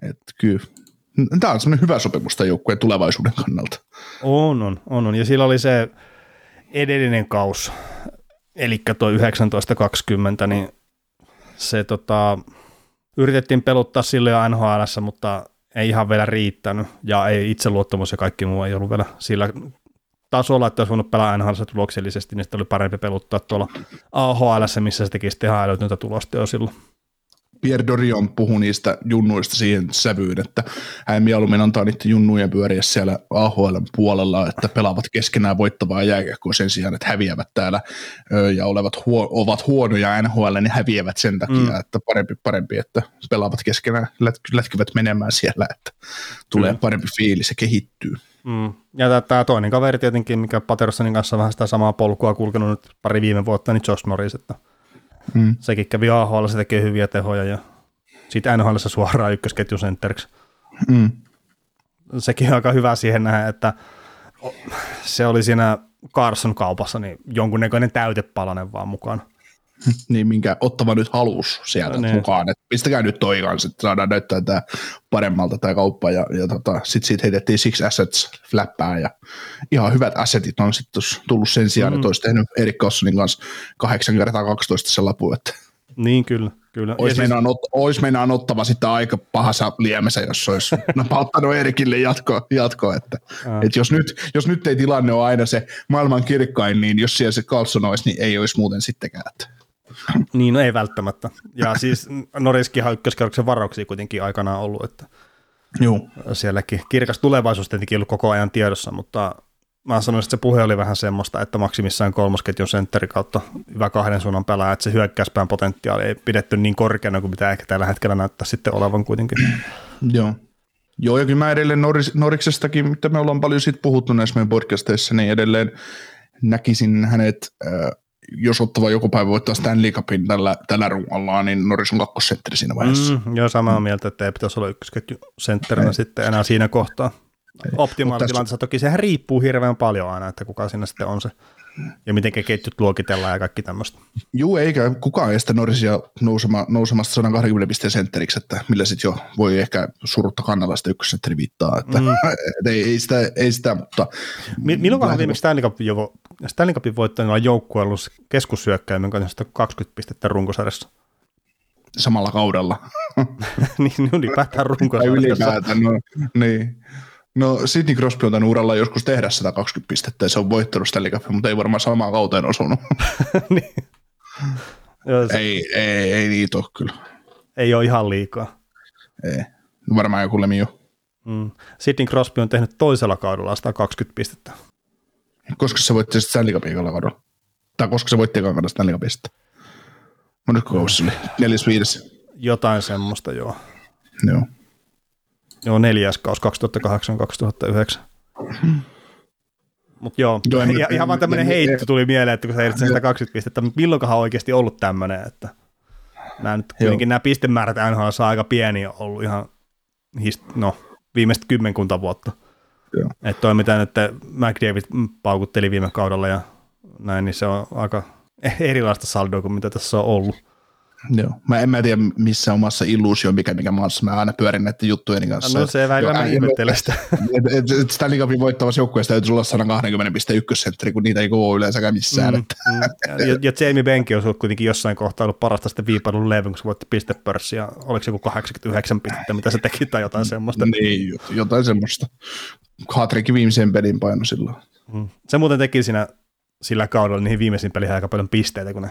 että kyllä. Tämä on semmoinen hyvä sopimus tämän joukkueen tulevaisuuden kannalta. On, on, on, on. Ja sillä oli se edellinen kaus, eli tuo 1920, niin se tota, yritettiin peluttaa sille jo NHL, mutta ei ihan vielä riittänyt, ja ei itseluottamus ja kaikki muu ei ollut vielä sillä tasolla, että olisi voinut pelaa NHL tuloksellisesti, niin sitten oli parempi peluttaa tuolla AHL, missä se tekisi ihan älytöntä tulosta jo silloin. Pierre Dorion puhui niistä junnuista siihen sävyyn, että hän mieluummin antaa niiden junnujen pyöriä siellä AHL puolella, että pelaavat keskenään voittavaa jääkiekkoa sen sijaan, että häviävät täällä ja olevat huo, ovat huonoja NHL, niin häviävät sen takia, mm. että parempi, parempi, että pelaavat keskenään, lätkivät menemään siellä, että tulee mm. parempi fiilis ja kehittyy. Mm. Ja tämä toinen kaveri tietenkin, mikä Pattersonin kanssa vähän sitä samaa polkua kulkenut nyt pari viime vuotta, niin Josh Norris, että Mm. Sekin kävi AHL, se tekee hyviä tehoja ja sitten NHL suoraan ykkösketjusentteriksi. Mm. Sekin on aika hyvä siihen nähdä, että se oli siinä Carson kaupassa niin jonkunnäköinen täytepalanen vaan mukaan niin minkä ottava nyt halus sieltä niin. mukaan, että pistäkää nyt toi kanssa, että saadaan näyttää tämä paremmalta tämä kauppa, ja, ja tota, sitten siitä heitettiin Six Assets fläppää, ja ihan hyvät assetit on sitten tullut sen sijaan, mm. että olisi tehnyt Erik Kossonin kanssa 8 kertaa 12 se lapu, että niin kyllä, kyllä. Olisi, siis... meinaan, ot, olisi meinaan ottava sitten aika pahassa liemessä, jos olisi napauttanut Erikille jatko, jatko että, että jos, nyt, jos nyt ei tilanne ole aina se maailman kirkkain, niin jos siellä se Carlson olisi, niin ei olisi muuten sittenkään. Että. Niin, no ei välttämättä. Ja siis Noriskin ykköskerroksen varauksia kuitenkin aikanaan ollut, että Joo. sielläkin kirkas tulevaisuus tietenkin ollut koko ajan tiedossa, mutta mä sanoisin, että se puhe oli vähän semmoista, että maksimissaan kolmosketjun sentteri kautta hyvä kahden suunnan pelaa, että se hyökkäyspään potentiaali ei pidetty niin korkeana kuin mitä ehkä tällä hetkellä näyttää sitten olevan kuitenkin. Joo. Joo, ja kyllä mä edelleen Noris, Noriksestakin, mitä me ollaan paljon siitä puhuttu näissä meidän podcasteissa, niin edelleen näkisin hänet äh, jos ottava joku päivä voittaa Stanley Cupin tällä, tällä rungalla, niin Norris on kakkosentteri siinä vaiheessa. Mm, joo, samaa mieltä, että ei pitäisi olla ykkösketju sentterinä sitten enää siinä kohtaa. Optimaalitilanteessa toki sehän riippuu hirveän paljon aina, että kuka siinä sitten on se ja miten ketjut luokitellaan ja kaikki tämmöistä. Juu, eikä kukaan estä Norrisia nousema, nousemasta 120 pisteen sentteriksi, että millä sitten jo voi ehkä surutta kannalla sitä ykkössentteri viittaa, että mm. ei, ei, sitä, ei sitä, mutta... Milloin vähän viimeksi Stanley Cupin, jo, Stanley Cupin voittajilla joukkueella keskussyökkäimen kanssa 20 pistettä runkosarjassa? Samalla kaudella. niin, ylipäätään runkosarjassa. ylipäätään, no, niin. No Sidney Crosby on tämän uralla joskus tehdä 120 pistettä ja se on voittanut Stanley Cupin, mutta ei varmaan samaan kauteen osunut. niin. ei, ei, ei niitä ole kyllä. Ei ole ihan liikaa. Ei. Varmaan joku Lemio. Mm. Sidney Crosby on tehnyt toisella kaudella 120 pistettä. Koska se voitti Stanley Cupin kaudella? Tai koska se voitti kaudella Stanley Cupista? Monetko kausi oli? Neljäs, viides? Jotain semmoista, joo. Joo. Joo, neljäs kaus 2008-2009. Mutta joo, joo en, ihan vaan tämmöinen heitto tuli mieleen, että kun sä ehdit 120 pistettä, mutta milloinkohan on oikeasti ollut tämmöinen, että nämä nyt kuitenkin nämä pistemäärät NHL on aika pieniä ollut ihan hist- no, viimeiset kymmenkunta vuotta. Että toi mitä nyt McDavid paukutteli viime kaudella ja näin, niin se on aika erilaista saldoa kuin mitä tässä on ollut. Joo. Mä en mä tiedä missä omassa illuusio, mikä mikä maassa mä aina pyörin näiden juttujen kanssa. No se välillä mä ihmettelen sitä. Stanley Cupin voittavassa joukkueessa täytyy olla 120 piste ykkössentteri, kun niitä ei ole yleensäkään missään. Mm, mm. ja, ja Jamie Benki on kuitenkin jossain kohtaa ollut parasta sitten viipailun levyn, kun se voitti pistepörssi oliko se joku 89 pistettä, mitä se teki tai jotain semmoista. Niin, jotain semmoista. Hatrikin viimeisen pelin paino silloin. Mm. Se muuten teki siinä sillä kaudella niihin viimeisiin peliin aika paljon pisteitä, kun ne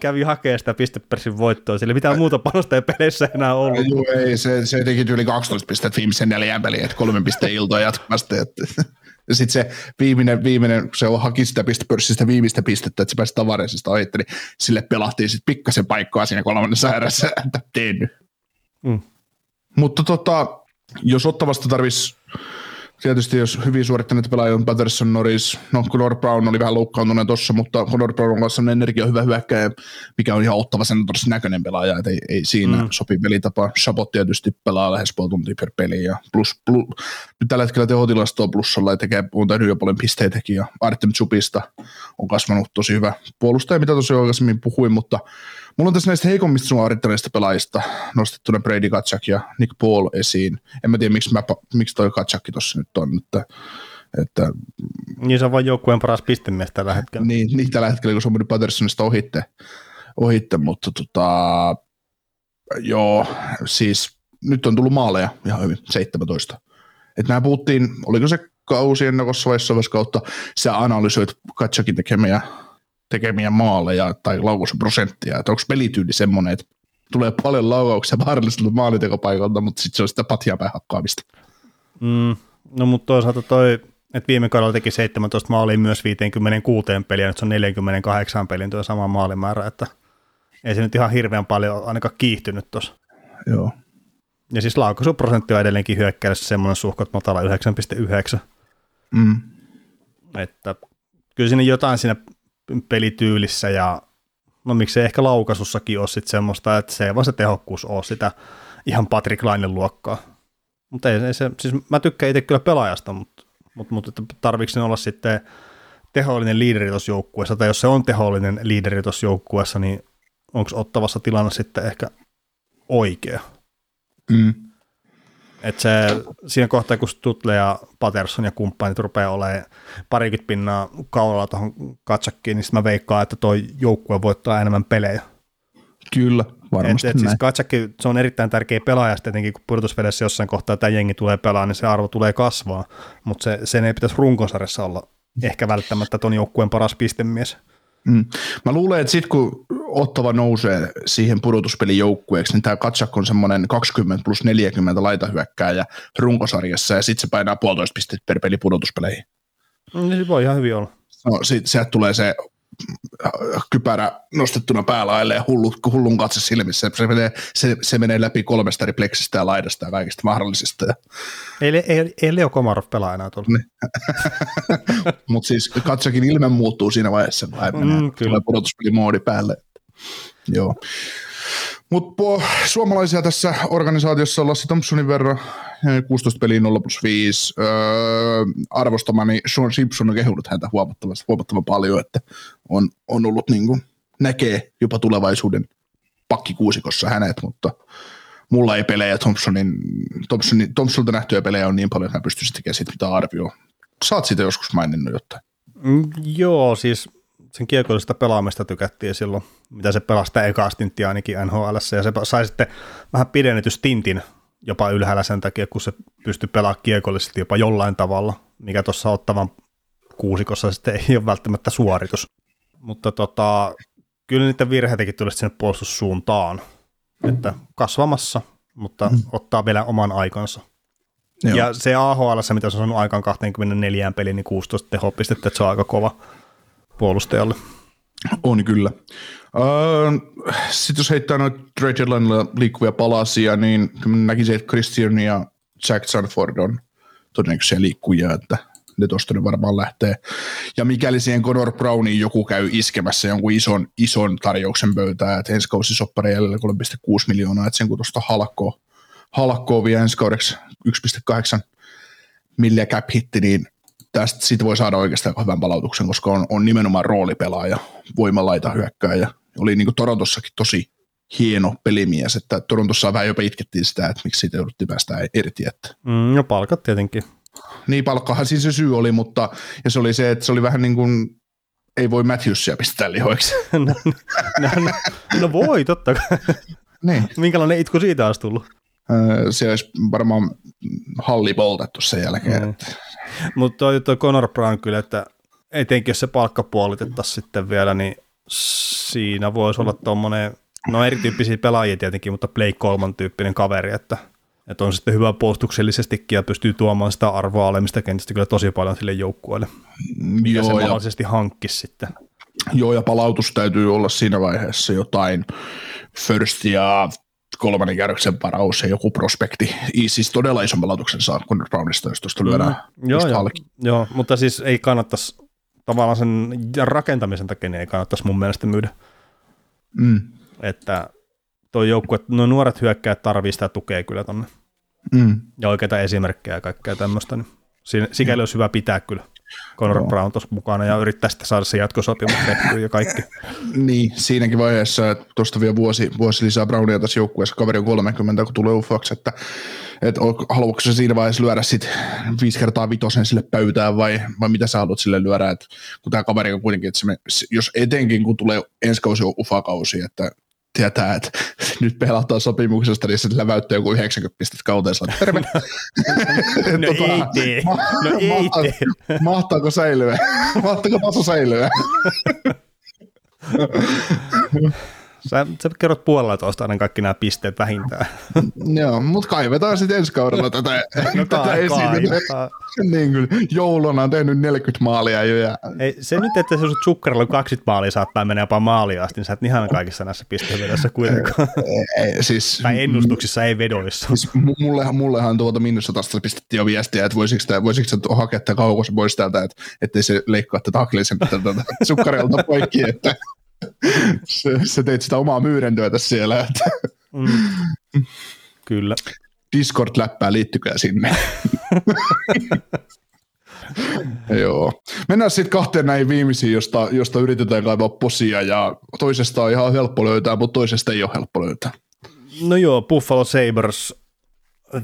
kävi hakemaan sitä pistepörssin voittoa, sillä mitään muuta panosta ei peleissä enää ollut. Joo, ei, se, se teki yli 12 pistettä viimeisen neljän peliin, että kolmen pisteen iltoa jatkuvasti. Että. Ja sitten se viimeinen, viimeinen, kun se haki sitä pistepörssistä viimeistä pistettä, että se pääsi tavareisista ohi, niin sille pelahtiin sitten pikkasen paikkaa siinä kolmannessa erässä, että tehnyt. Mm. Mutta tota, jos ottavasta tarvitsisi tietysti jos hyvin suorittaneet pelaajia on Patterson, Norris, no Conor Brown oli vähän loukkaantunut tuossa, mutta Conor Brown on kanssa energia hyvä hyökkäjä, mikä on ihan ottava sen näköinen pelaaja, että ei, ei siinä mm. sopi pelitapa. Chabot tietysti pelaa lähes puoli tuntia per peli ja plus, plus nyt tällä hetkellä tehotilasto on plussalla ja tekee, on tehnyt jo paljon pisteitäkin ja Artem Chupista on kasvanut tosi hyvä puolustaja, mitä tosiaan aikaisemmin puhuin, mutta Mulla on tässä näistä heikommista suorittaneista pelaajista nostettuna Brady Katchak ja Nick Paul esiin. En mä tiedä, miksi, mä, miksi toi Katchakki tuossa nyt on. Että, että, niin se on vain joukkueen paras pistemies tällä hetkellä. Niin, niin tällä hetkellä, kun se on mennyt Pattersonista ohitte, ohitte mutta tota, Joo, siis nyt on tullut maaleja ihan hyvin, 17. Että nämä puhuttiin, oliko se kausi ennakossa vai kautta, sä analysoit Katsakin tekemiä, tekemiä maaleja tai laukausprosenttia, että onko pelityyli semmoinen, että tulee paljon laukauksia vaaralliselta maalitekopaikalta, mutta sitten se on sitä patjaa hakkaamista. Mm, no mutta toisaalta toi, että viime kaudella teki 17 maalia myös 56 peliä, nyt se on 48 pelin tuo sama maalimäärä, että ei se nyt ihan hirveän paljon ainakaan kiihtynyt tuossa. Joo. Ja siis laukaisuprosentti on edelleenkin hyökkäydessä semmoinen suhkot matala 9,9. Mm. Että kyllä siinä jotain siinä pelityylissä ja no miksei ehkä laukasussakin ole sitten semmoista, että se ei vaan se tehokkuus ole sitä ihan Patrick Lainen luokkaa. Mutta ei, ei se, siis mä tykkään itse kyllä pelaajasta, mutta, mutta, mutta tarvitsen olla sitten tehollinen liideri tuossa joukkueessa, tai jos se on tehollinen liideri tuossa joukkueessa, niin onko ottavassa tilanne sitten ehkä oikea? Mm. Että se, siinä kohtaa, kun Stutle ja Patterson ja kumppanit rupeaa olemaan parikymmentä pinnaa kaulalla tuohon katsakkiin, niin mä veikkaan, että toi joukkue voittaa enemmän pelejä. Kyllä, varmasti et, et siis katsakki, se on erittäin tärkeä pelaaja, tietenkin kun pudotusvedessä jossain kohtaa tämä jengi tulee pelaamaan, niin se arvo tulee kasvaa, mutta se, sen ei pitäisi runkosarjassa olla ehkä välttämättä ton joukkueen paras pistemies. Mm. Mä luulen, että sitten kun Ottava nousee siihen pudotuspelin joukkueeksi, niin tämä Katsak on semmoinen 20 plus 40 laitahyökkääjä runkosarjassa, ja sitten se painaa puolitoista pistettä per peli pudotuspeleihin. Niin se voi ihan hyvin olla. No, sit, sieltä tulee se kypärä nostettuna päällä ja hullu, hullun katse silmissä. Se menee, se, se menee läpi kolmesta ripleksistä ja laidasta ja kaikista mahdollisista. Ei, ei, ei Leo Komarov pelaa enää tuolla. Niin. Mutta siis katsakin ilme muuttuu siinä vaiheessa, kun mm, menee, tulee pudotuspelimoodi päälle. Joo. Mutta suomalaisia tässä organisaatiossa on Lassi Thompsonin verran, 16 peliä 0 plus 5. Öö, arvostamani Sean Simpson on kehunut häntä huomattavasti, huomattavan paljon, että on, on ollut niin kuin, näkee jopa tulevaisuuden pakkikuusikossa hänet, mutta mulla ei pelejä Thompsonin, Thompsonin, Thompsonilta nähtyjä pelejä on niin paljon, että mä pystyisin tekemään siitä mitä arvioa. Saat siitä joskus maininnut jotain. Mm, joo, siis sen kiekollisesta pelaamista tykättiin silloin, mitä se pelasi sitä ekaa stinttiä ainakin NHL, ja se sai sitten vähän pidennetty stintin jopa ylhäällä sen takia, kun se pystyi pelaamaan kiekollisesti jopa jollain tavalla, mikä tuossa ottavan kuusikossa sitten ei ole välttämättä suoritus. Mutta tota, kyllä niiden virheitäkin tulisi sinne puolustussuuntaan, että kasvamassa, mutta mm. ottaa vielä oman aikansa. Joo. Ja se AHL, mitä se on saanut aikaan 24 peliin, niin 16 tehopistettä, että se on aika kova puolustajalle. On kyllä. Uh, Sitten jos heittää noita trade deadlinella liikkuvia palasia, niin näkisin, että Christian ja Jack Sanford on todennäköisiä liikkujia, että ne tuosta ne varmaan lähtee. Ja mikäli siihen Conor Browniin joku käy iskemässä jonkun ison, ison tarjouksen pöytään, että ensi kausi soppareille 3,6 miljoonaa, että sen kun tuosta halkoo, halkoo vielä ensi kaudeksi 1,8 milliä cap hitti, niin tästä siitä voi saada oikeastaan hyvän palautuksen, koska on, on nimenomaan roolipelaaja, voimalaita hyökkääjä. Oli niin kuin Torontossakin tosi hieno pelimies, että Torontossa vähän jopa itkettiin sitä, että miksi siitä jouduttiin päästä irti. Että. Mm, no palkat tietenkin. Niin, palkkahan siis se syy oli, mutta ja se oli se, että se oli vähän niin kuin, ei voi Matthewsia pistää lihoiksi. no, no, no, no, voi, totta kai. niin. Minkälainen itku siitä olisi tullut? Se olisi varmaan halli poltettu sen jälkeen. Mm. Mutta toi, toi Conor Brown kyllä, että etenkin jos se palkka puolitettaisiin sitten vielä, niin siinä voisi olla tuommoinen, no erityyppisiä pelaajia tietenkin, mutta Blake Colman tyyppinen kaveri, että, että on sitten hyvä puolustuksellisestikin ja pystyy tuomaan sitä arvoa alemista kentästä kyllä tosi paljon sille joukkueelle, mikä Joo, se mahdollisesti ja... hankkisi sitten. Joo, ja palautus täytyy olla siinä vaiheessa jotain first ja kolmannen kierroksen varaus ja joku prospekti. Siis todella ison palautuksen saa kun Brownista, jos tuosta lyödään mm, joo, joo, joo, mutta siis ei kannattaisi tavallaan sen rakentamisen takia niin ei kannattaisi mun mielestä myydä. Mm. Että tuo joukkue, no nuoret hyökkäät tarvii sitä tukea kyllä tonne. Mm. Ja oikeita esimerkkejä ja kaikkea tämmöistä. Niin sikäli mm. olisi hyvä pitää kyllä. Conor Joo. Brown tuossa mukana ja yrittää sitten saada se jatkosopimus tehtyä ja kaikki. niin, siinäkin vaiheessa, että tuosta vielä vuosi, vuosi lisää Brownia tässä joukkueessa, kaveri on 30, kun tulee ufaksi, että, että haluatko se siinä vaiheessa lyödä sit viisi kertaa vitosen sille pöytään vai, vai mitä sä haluat sille lyödä, että kun tämä kaveri on kuitenkin, että se me, jos etenkin kun tulee ensi kausi ufakausi, että tietää, että nyt pelataan sopimuksesta, niin se läväyttää joku 90 pistettä kauteensa. Terve. no tota, ei tee. Ma- no ei mahtaa, tee. Mahtaako säilyä? Mahtaako taso säilyä? Sä, sä kerrot puolella toista aina kaikki nämä pisteet vähintään. Joo, mutta kaivetaan sitten ensi kaudella tätä, No tätä kai, esiin. niin kyllä, jouluna on tehnyt 40 maalia jo. Ja... Ei, se nyt, että se on sukkarilla 20 maalia saattaa mennä jopa maalia asti, niin sä et ihan kaikissa näissä pistevedoissa kuitenkaan. Ei, siis, tai ennustuksissa ei vedoissa. Siis mullehan, mullehan tuota Minnesotasta pistettiin jo viestiä, että voisiko, tämä, voisiko se hakea tämä kaukos pois täältä, että ettei se leikkaa tätä akillisen tätä sukkarilta poikki, että se, se teit sitä omaa myydentyötä siellä, että Mm. Kyllä. Discord-läppää liittykää sinne. Joo. Mennään sitten kahteen näihin viimeisiin, josta, josta yritetään kaivaa posia, ja toisesta on ihan helppo löytää, mutta toisesta ei ole helppo löytää. No joo, Buffalo Sabres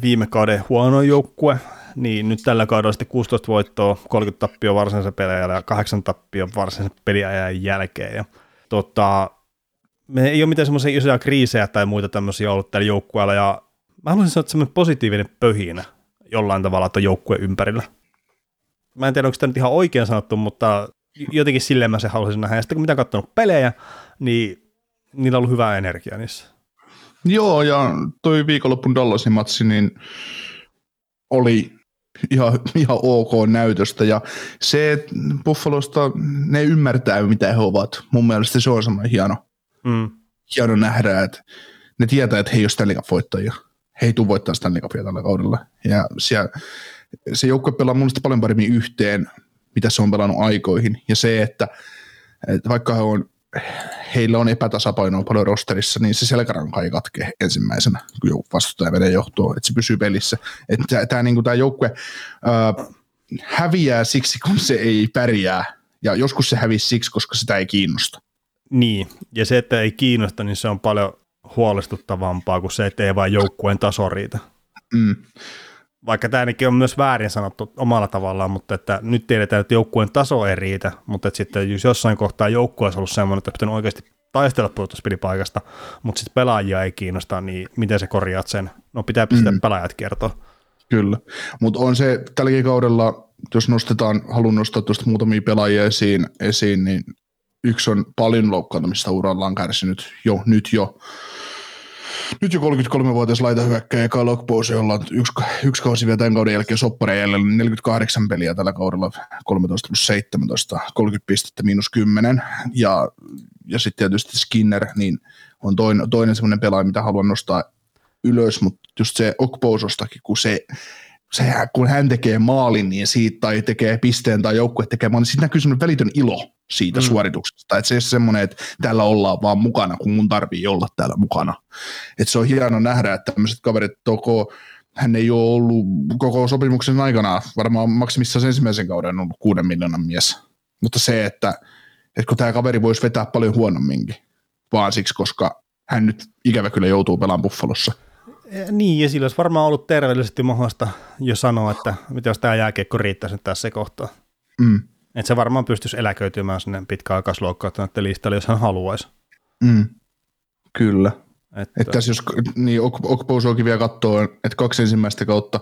viime kauden huono joukkue, niin nyt tällä kaudella sitten 16 voittoa, 30 tappia varsinaisen pelejä ja 8 tappia varsinaisen peliajan jälkeen. Ja, tota, me ei ole mitään semmoisia isoja kriisejä tai muita tämmöisiä ollut tällä joukkueella, ja mä haluaisin sanoa, että semmoinen positiivinen pöhinä jollain tavalla tuon joukkueen ympärillä. Mä en tiedä, onko tämä nyt ihan oikein sanottu, mutta jotenkin silleen mä se haluaisin nähdä. Ja sitten kun mitä katsonut pelejä, niin niillä on ollut hyvää energiaa niissä. Joo, ja toi viikonloppun Dallasin matsi, niin oli ihan, ihan ok näytöstä, ja se, että Buffalosta ne ymmärtää, mitä he ovat. Mun mielestä se on semmoinen hieno, Mm. hieno nähdä, että ne tietää, että he ei ole Stanley Cup-voittajia. He ei tule voittaa Stanley Cupia tällä kaudella. Ja siellä, se joukkue pelaa mun paljon paremmin yhteen, mitä se on pelannut aikoihin. Ja se, että, että vaikka he on, heillä on epätasapainoa paljon rosterissa, niin se selkäranka ei katke ensimmäisenä, kun vastustaja menee johtoon, että se pysyy pelissä. Että tämä niinku, tää joukkue ää, häviää siksi, kun se ei pärjää. Ja joskus se hävisi siksi, koska sitä ei kiinnosta. Niin, ja se, että ei kiinnosta, niin se on paljon huolestuttavampaa kuin se, että ei vain joukkueen taso riitä. Mm. Vaikka tämä ainakin on myös väärin sanottu omalla tavallaan, mutta että nyt tiedetään, että joukkueen taso ei riitä, mutta että sitten jos jossain kohtaa joukkue olisi ollut sellainen, että pitää oikeasti taistella puolustuspelipaikasta, mutta sitten pelaajia ei kiinnosta, niin miten se korjaat sen? No pitää pistää mm. pelaajat kertoa. Kyllä, mutta on se tälläkin kaudella, jos nostetaan, haluan nostaa tuosta muutamia pelaajia esiin, esiin niin yksi on paljon loukkaantumista urallaan kärsinyt jo, nyt jo. Nyt jo 33-vuotias laitahyökkäjä Kyle Lockbose, jolla on yksi, yksi kausi vielä tämän kauden jälkeen soppareilla, 48 peliä tällä kaudella, 13 plus 17, 30 pistettä miinus 10. Ja, ja sitten tietysti Skinner, niin on toinen, toinen semmoinen pelaaja, mitä haluan nostaa ylös, mutta just se Okposostakin, kun se, se, kun hän tekee maalin niin siitä, tai tekee pisteen tai joukkue tekee maalin, niin sitten näkyy semmoinen välitön ilo siitä mm. suorituksesta. Että se ei semmoinen, että täällä ollaan vaan mukana, kun mun tarvii olla täällä mukana. Että se on hieno nähdä, että tämmöiset kaverit toko, hän ei ole ollut koko sopimuksen aikana, varmaan maksimissaan ensimmäisen kauden on ollut kuuden miljoonan mies. Mutta se, että, että kun tämä kaveri voisi vetää paljon huonomminkin, vaan siksi, koska hän nyt ikävä kyllä joutuu pelaamaan Buffalossa. Niin, ja sillä olisi varmaan ollut terveellisesti mahdollista jo sanoa, että mitä jos tämä jääkiekko riittäisi nyt tässä kohtaa. Mm. Että se varmaan pystyisi eläköitymään sinne pitkäaikaisloukkaantuneiden listalle, jos hän haluaisi. Mm. Kyllä. Että, Että tässä jos niin Okposoakin vielä katsoo, että kaksi ensimmäistä kautta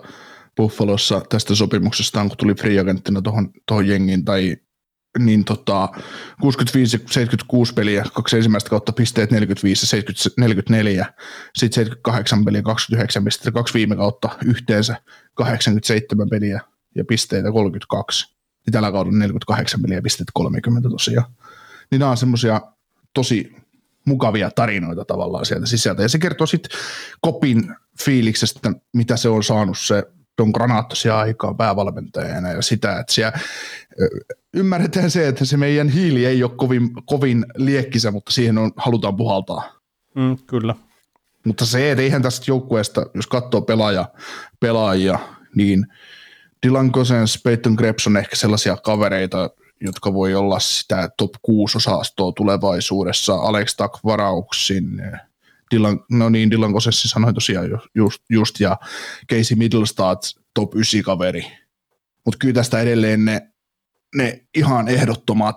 Buffalossa tästä sopimuksesta, kun tuli free agenttina tuohon, tuohon jengiin, tai niin tota, 65-76 peliä, kaksi ensimmäistä kautta pisteet 45 ja 70, 44, sitten 78 peliä, 29 pistettä, kaksi viime kautta yhteensä 87 peliä ja pisteitä 32. Ja tällä kaudella 48 peliä ja pisteet 30 tosiaan. Niin nämä on semmoisia tosi mukavia tarinoita tavallaan sieltä sisältä. Ja se kertoo sitten Kopin fiiliksestä, mitä se on saanut se Don Granatosia aikaa päävalmentajana ja sitä, että siellä ymmärretään se, että se meidän hiili ei ole kovin, kovin liekkisä, mutta siihen on, halutaan puhaltaa. Mm, kyllä. Mutta se, että eihän tästä joukkueesta, jos katsoo pelaaja, pelaajia, niin Dylan Cousins, Peyton Krebs on ehkä sellaisia kavereita, jotka voi olla sitä top 6 osastoa tulevaisuudessa. Alex Tuck varauksin, Dylan, no niin, Dylan Cousins sanoi tosiaan just, just ja Casey Middlestad top 9 kaveri. Mutta kyllä tästä edelleen ne, ne ihan ehdottomat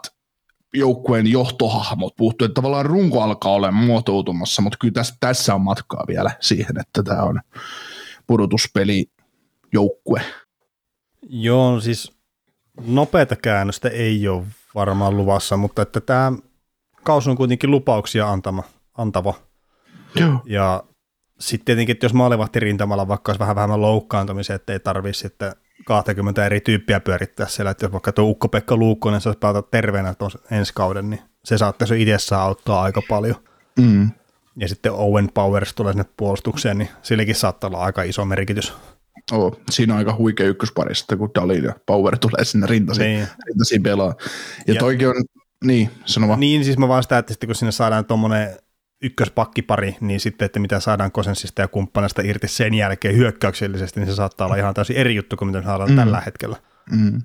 joukkueen johtohahmot puuttuu, että tavallaan runko alkaa olla muotoutumassa, mutta kyllä tässä, tässä on matkaa vielä siihen, että tämä on pudotuspeli joukkue. Joo, siis nopeata käännöstä ei ole varmaan luvassa, mutta että tämä kausi on kuitenkin lupauksia antama, antava. Joo. Ja sitten tietenkin, että jos maalivahti rintamalla vaikka olisi vähän vähemmän loukkaantumisia, ettei tarvitse sitten 20 eri tyyppiä pyörittää siellä, että jos vaikka tuo Ukko-Pekka Luukkonen saisi pelata terveenä tuon ensi kauden, niin se saattaisi itsessään auttaa aika paljon. Mm. Ja sitten Owen Powers tulee sinne puolustukseen, niin silläkin saattaa olla aika iso merkitys. Oh, siinä on aika huikea ykköspari sitten, kun Dalin ja Power tulee sinne rintasiin, Niin. rintasiin pelaa. Ja, Ja- toikin on, niin, sano vaan. Niin, siis mä vaan sitä, että sitten kun sinne saadaan tuommoinen ykköspakkipari, niin sitten, että mitä saadaan Kosensista ja kumppanasta irti sen jälkeen hyökkäyksellisesti, niin se saattaa olla ihan täysin eri juttu kuin mitä me saadaan Mm. tällä hetkellä. Mm.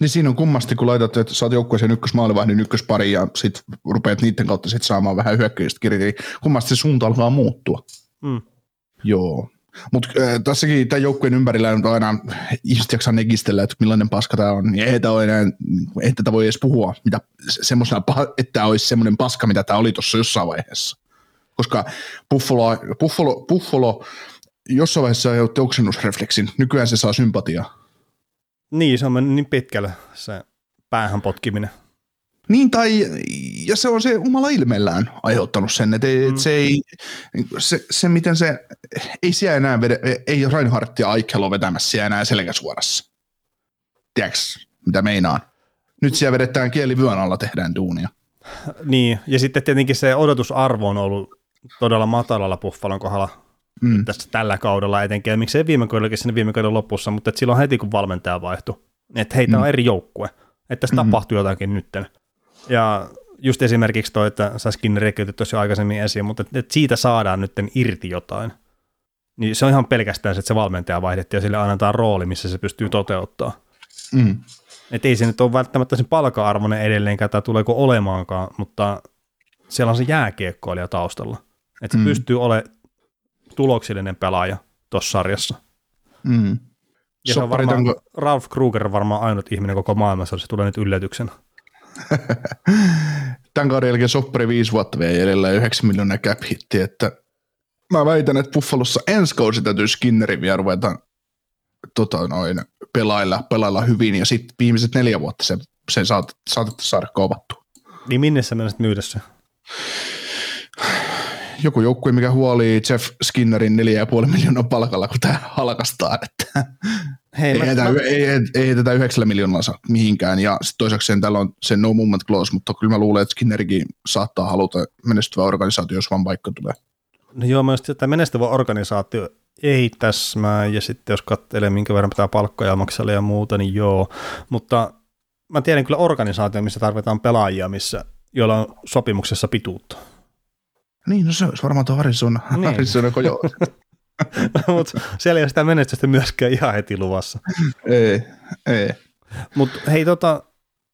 Niin siinä on kummasti, kun laitat, että saat joukkueeseen ykkösmaalivahdin ykköspari ja sit rupeat niiden kautta sit saamaan vähän hyökkäistä kirjaa, niin kummasti se suunta alkaa muuttua. Mm. Joo. Mutta äh, tässäkin tämän joukkueen ympärillä on aina ihmiset jaksaa negistellä, että millainen paska tämä on. Niin ei, ole enää, ei tätä voi edes puhua, mitä, paha- että tämä olisi semmoinen paska, mitä tämä oli tuossa jossain vaiheessa. Koska Buffalo, Buffalo, Buffalo jossain vaiheessa aiheutti oksennusrefleksin. Nykyään se saa sympatiaa. Niin, se on mennyt niin pitkälle se päähän potkiminen. Niin, tai, ja se on se omalla ilmeellään aiheuttanut sen, että mm. et se ei, se, se, miten se, ei siellä enää vede, ei Reinhardt ja Aikel ole vetämässä siellä enää selkäsuorassa. Tiedätkö, mitä meinaan? Nyt siellä vedetään kieli vyön alla, tehdään duunia. Niin, ja sitten tietenkin se odotusarvo on ollut todella matalalla Buffalon kohdalla Mm. tässä tällä kaudella etenkin, ja miksei viime kaudellakin sinne viime kauden lopussa, mutta et silloin heti kun valmentaja vaihtui, että heitä mm. on eri joukkue, että tässä mm. tapahtuu jotakin nytten. Ja just esimerkiksi toi, että sä Skinneri otit jo aikaisemmin esiin, mutta että et siitä saadaan nytten irti jotain. Niin se on ihan pelkästään se, että se valmentaja vaihdettiin ja sille annetaan rooli, missä se pystyy toteuttaa. Mm. Että ei se nyt ole välttämättä sen palka-arvoinen edelleenkään tai tuleeko olemaankaan, mutta siellä on se jääkiekkoilija taustalla. Että se Mm. pystyy olemaan tuloksellinen pelaaja tuossa sarjassa. Mm. Ja se on varmaan, onko- Ralph Kruger on varmaan ainut ihminen koko maailmassa, se tulee nyt yllätyksenä. Tämän kauden jälkeen soppari viisi vuotta vielä jäljellä ja 9 miljoonaa cap hitti, että mä väitän, että Buffalossa ensi kausi täytyy Skinnerin vielä ruveta tota, noin, pelailla, pelailla hyvin ja sitten viimeiset neljä vuotta se, se saat, saatettu saada kauvattua. Niin minne sä menisit myydä se? Joku joukkue, mikä huolii Jeff Skinnerin 4,5 miljoonaa palkalla, kun tämä halkastaa, että Hei, ei, mä, heitä, mä, ei, ei, ei tätä 9 miljoonaa saa mihinkään ja sitten toiseksi sen täällä on se no movement clause, mutta kyllä mä luulen, että Skinnerikin saattaa haluta menestyvä organisaatio, jos vaan paikka tulee. no joo, mä just, että menestyvä organisaatio ei täsmää, ja sitten jos katselee, minkä verran pitää palkkoja maksella ja muuta, niin joo. Mutta mä tiedän kyllä organisaatio, missä tarvitaan pelaajia, missä, joilla on sopimuksessa pituutta. Niin, no se olisi varmaan tuo Arizona, Niin. niin. Arizona Coyote. Mutta siellä ei ole sitä menestystä myöskään ihan heti luvassa. ei, ei. Mutta hei, tota,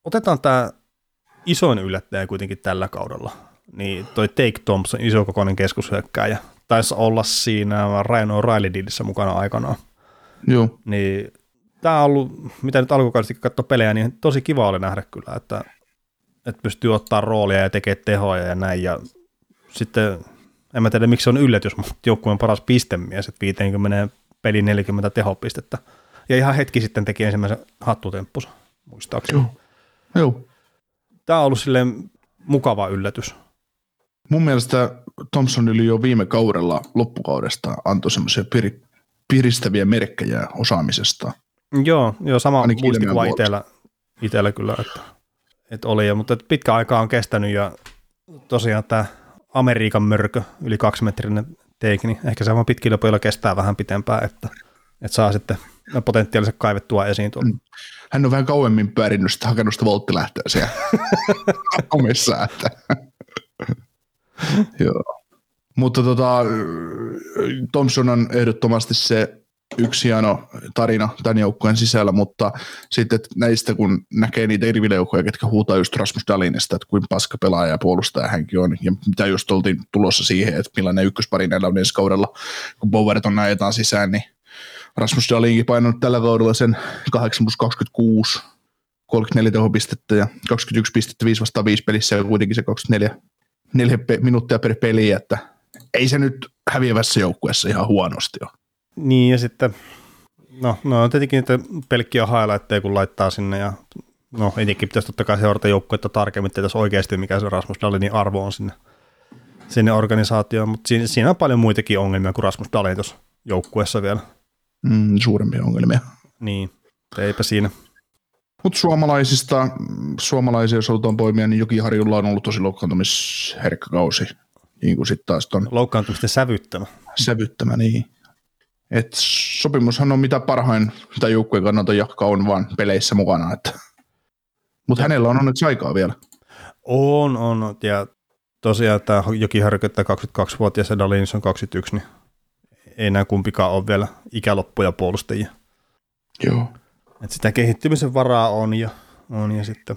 otetaan tämä isoin yllättäjä kuitenkin tällä kaudella. Niin toi Take Thompson, isokokoinen keskushyökkääjä, taisi olla siinä Ryan O'Reilly mukana aikanaan. Joo. Niin tämä on ollut, mitä nyt alkukaudesta katsoa pelejä, niin tosi kiva oli nähdä kyllä, että, että pystyy ottaa roolia ja tekee tehoja ja näin. Ja sitten, en mä tiedä miksi se on yllätys, mutta joukkueen paras pistemies, että 50 peli 40 tehopistettä. Ja ihan hetki sitten teki ensimmäisen hattutemppusa, muistaakseni. Joo. Joo. Tämä on ollut silleen mukava yllätys. Mun mielestä Thompson yli jo viime kaudella loppukaudesta antoi semmoisia piri, piristäviä merkkejä osaamisesta. Joo, joo sama Ainakin muistikuva itsellä, itsellä kyllä, että, että oli, ja, mutta pitkä aikaa on kestänyt ja tosiaan tämä Amerikan mörkö, yli kaksimetrinen teiki, niin ehkä se vaan pitkillä pojilla kestää vähän pitempään, että, että saa sitten potentiaalisesti kaivettua esiin tuolla. Mm. Hän on vähän kauemmin pyörinyt sitä hakenut sitä volttilähtöä siellä omissa, että Joo. Mutta tota, Thompson on ehdottomasti se yksi hieno tarina tämän joukkueen sisällä, mutta sitten näistä kun näkee niitä eri videojoukkoja, ketkä huutaa just Rasmus Dalinista, että kuin paska pelaaja ja puolustaja hänkin on, ja mitä just oltiin tulossa siihen, että millainen ykköspari näillä on ensi kaudella, kun Bowerton ajetaan sisään, niin Rasmus Dalinkin painanut tällä kaudella sen 8 plus 26 34 tehopistettä ja 21 pistettä 5 vastaan 5 pelissä ja kuitenkin se 24 4 pe- minuuttia per peli, että ei se nyt häviävässä joukkueessa ihan huonosti ole. Niin ja sitten, no, no on tietenkin niitä pelkkiä highlightteja kun laittaa sinne ja no etenkin pitäisi totta kai seurata joukkuetta tarkemmin, että tässä oikeasti mikä se Rasmus Dallinin arvo on sinne, sinne organisaatioon, mutta siinä, siinä, on paljon muitakin ongelmia kuin Rasmus Dallin tuossa joukkueessa vielä. Mm, suurempia ongelmia. Niin, eipä siinä. Mutta suomalaisista, suomalaisia, jos halutaan poimia, niin Jokiharjulla on ollut tosi loukkaantumisherkkä kausi. Niin kuin sitten taas ton Loukkaantumisten sävyttämä. sävyttämä, niin. Et sopimushan on mitä parhain tai joukkueen kannalta jakka on vaan peleissä mukana. Että. Mutta hänellä on onneksi aikaa vielä. On, on. Ja tosiaan tämä Jokiharjuketta 22-vuotias ja Dalinis on 21, niin ei enää kumpikaan ole vielä ikäloppuja puolustajia. Joo. Et sitä kehittymisen varaa on ja, on ja sitten,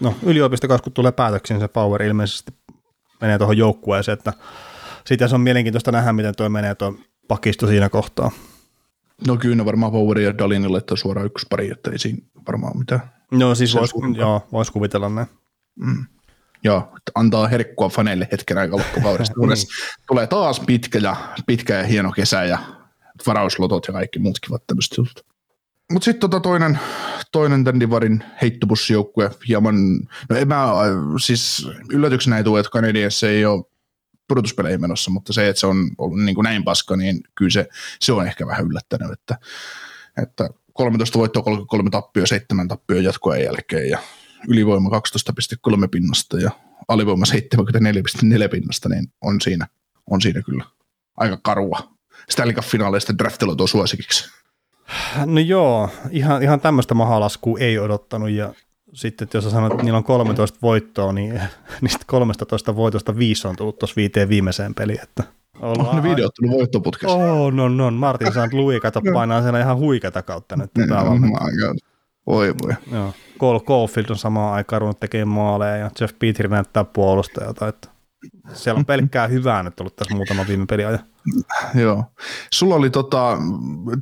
no yliopisto kanssa kun tulee päätöksiin, se power ilmeisesti menee tuohon joukkueeseen, että siitä se on mielenkiintoista nähdä, miten tuo menee tuo pakisto siinä kohtaa. No kyllä ne varmaan Power ja Dalinille laittaa suoraan ykköspari, että ei siinä varmaan mitään. No siis on voisi vois kuvitella näin. Mm. Joo, että antaa herkkua faneille hetken aikaa loppukaudesta, kunnes tulee taas pitkä ja, pitkä ja hieno kesä ja varauslotot ja kaikki muut kivat tämmöiset jutut. Mutta sitten tota toinen, toinen tämän Divarin heittobussijoukkue hieman, no en mä, siis yllätyksenä ei tule, että Canadiens ei ole pudotuspeleihin menossa, mutta se, että se on ollut niin kuin näin paska, niin kyllä se, se on ehkä vähän yllättänyt, että, että 13 voittoa, 33 tappio, 7 tappio jatkoajan jälkeen ja ylivoima 12,3 pinnasta ja alivoima 74,4 pinnasta, niin on siinä, on siinä kyllä aika karua. Stanley Cup-finaaleista draftilla tuo suosikiksi. No joo, ihan, ihan tämmöistä mahalaskua ei odottanut ja sitten jos sä sanot, että niillä on 13 voittoa, niin niistä 13 voitosta viisi on tullut tuossa viiteen viimeiseen peliin. Että On ne videot tullut voittoputkessa. Oh, no, no, Martin St. Louis, kato, painaa siellä ihan huikeata kautta nyt. Päävalmentaja. my god. Voi voi. Joo. Cole Caulfield on samaan aikaan ruvennut tekemään maaleja ja Jeff Petri näyttää puolustajalta. Että siellä on pelkkää hyvää nyt ollut tässä muutama viime peliajan. Joo. Sulla oli tota,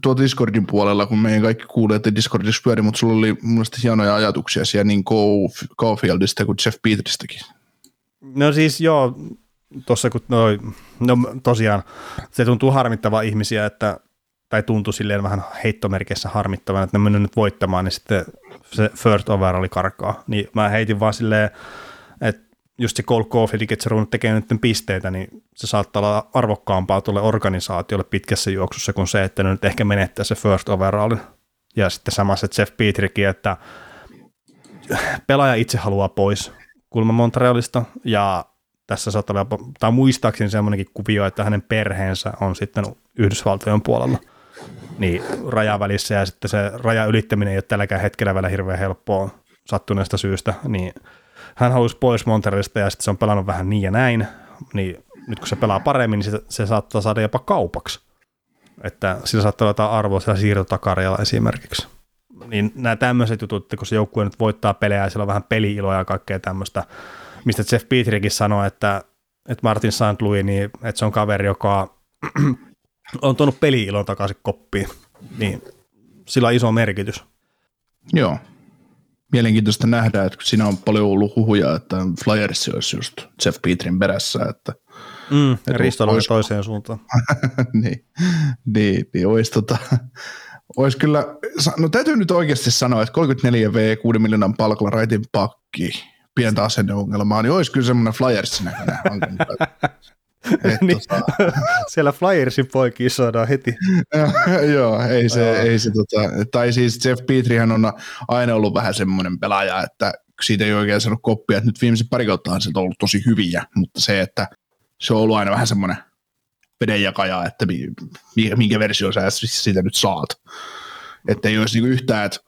tuo Discordin puolella, kun meidän kaikki kuulee, että Discordissa pyöri, mutta sulla oli mun mielestä hienoja ajatuksia siellä niin Caulf- Caulfieldista kuin Jeff Petristäkin. No siis joo, tuossa kun noi, no tosiaan se tuntuu harmittavaa ihmisiä, että tai tuntui silleen vähän heittomerkissä harmittavan, että ne mennyt nyt voittamaan, niin sitten se first over oli karkaa. Niin mä heitin vaan silleen, just se Cole Caulfield, että se ruvennut tekemään nyt pisteitä, niin se saattaa olla arvokkaampaa tuolle organisaatiolle pitkässä juoksussa kuin se, että ne nyt ehkä menettää se first overall. Ja sitten samassa Jeff Petrikin, että pelaaja itse haluaa pois kulma Montrealista, ja tässä saattaa olla, tai muistaakseni semmoinenkin kuvio, että hänen perheensä on sitten Yhdysvaltojen puolella niin rajavälissä, ja sitten se raja ylittäminen ei ole tälläkään hetkellä vielä hirveän helppoa sattuneesta syystä, niin hän halusi pois Montrealista, ja sitten se on pelannut vähän niin ja näin, niin nyt kun se pelaa paremmin, niin se, se saattaa saada jopa kaupaksi. Että sillä saattaa olla jotain arvoa siellä siirtotakarjalla esimerkiksi. Niin nämä tämmöiset jutut, että kun se joukkue nyt voittaa pelejä ja siellä on vähän peli-iloa ja kaikkea tämmöistä, mistä Jeff Petrikin sanoi, että, että Martin. Louis, niin että se on kaveri, joka on tuonut peli-ilon takaisin koppiin, niin sillä on iso merkitys. Joo. Mielenkiintoista nähdä, että siinä on paljon ollut huhuja, että Flyers olisi just Jeff Petrin perässä, että Mm, Et Ristolla oli olisiko- toiseen suuntaan. niin, niin, niin olisi, tota, olisi kyllä, no täytyy nyt oikeasti sanoa, että 34 V 6 miljoonan palkalla raitin pakki, pientä asenneongelmaa, niin olisi kyllä semmoinen Flyersin näköinen Niin. tota, Siellä Flyersin poikia saadaan heti. Joo, ei se, ei se tota, tai siis Jeff Petrihän on aina ollut vähän semmoinen pelaaja, että siitä ei oikein saanut koppia, että nyt viimeiset pari kauttahan se on ollut tosi hyviä, mutta se, että se on ollut aina vähän semmoinen vedenjakaja, että mi- mi- minkä versio sä siitä nyt saat. Että ei olisi niinku yhtään, että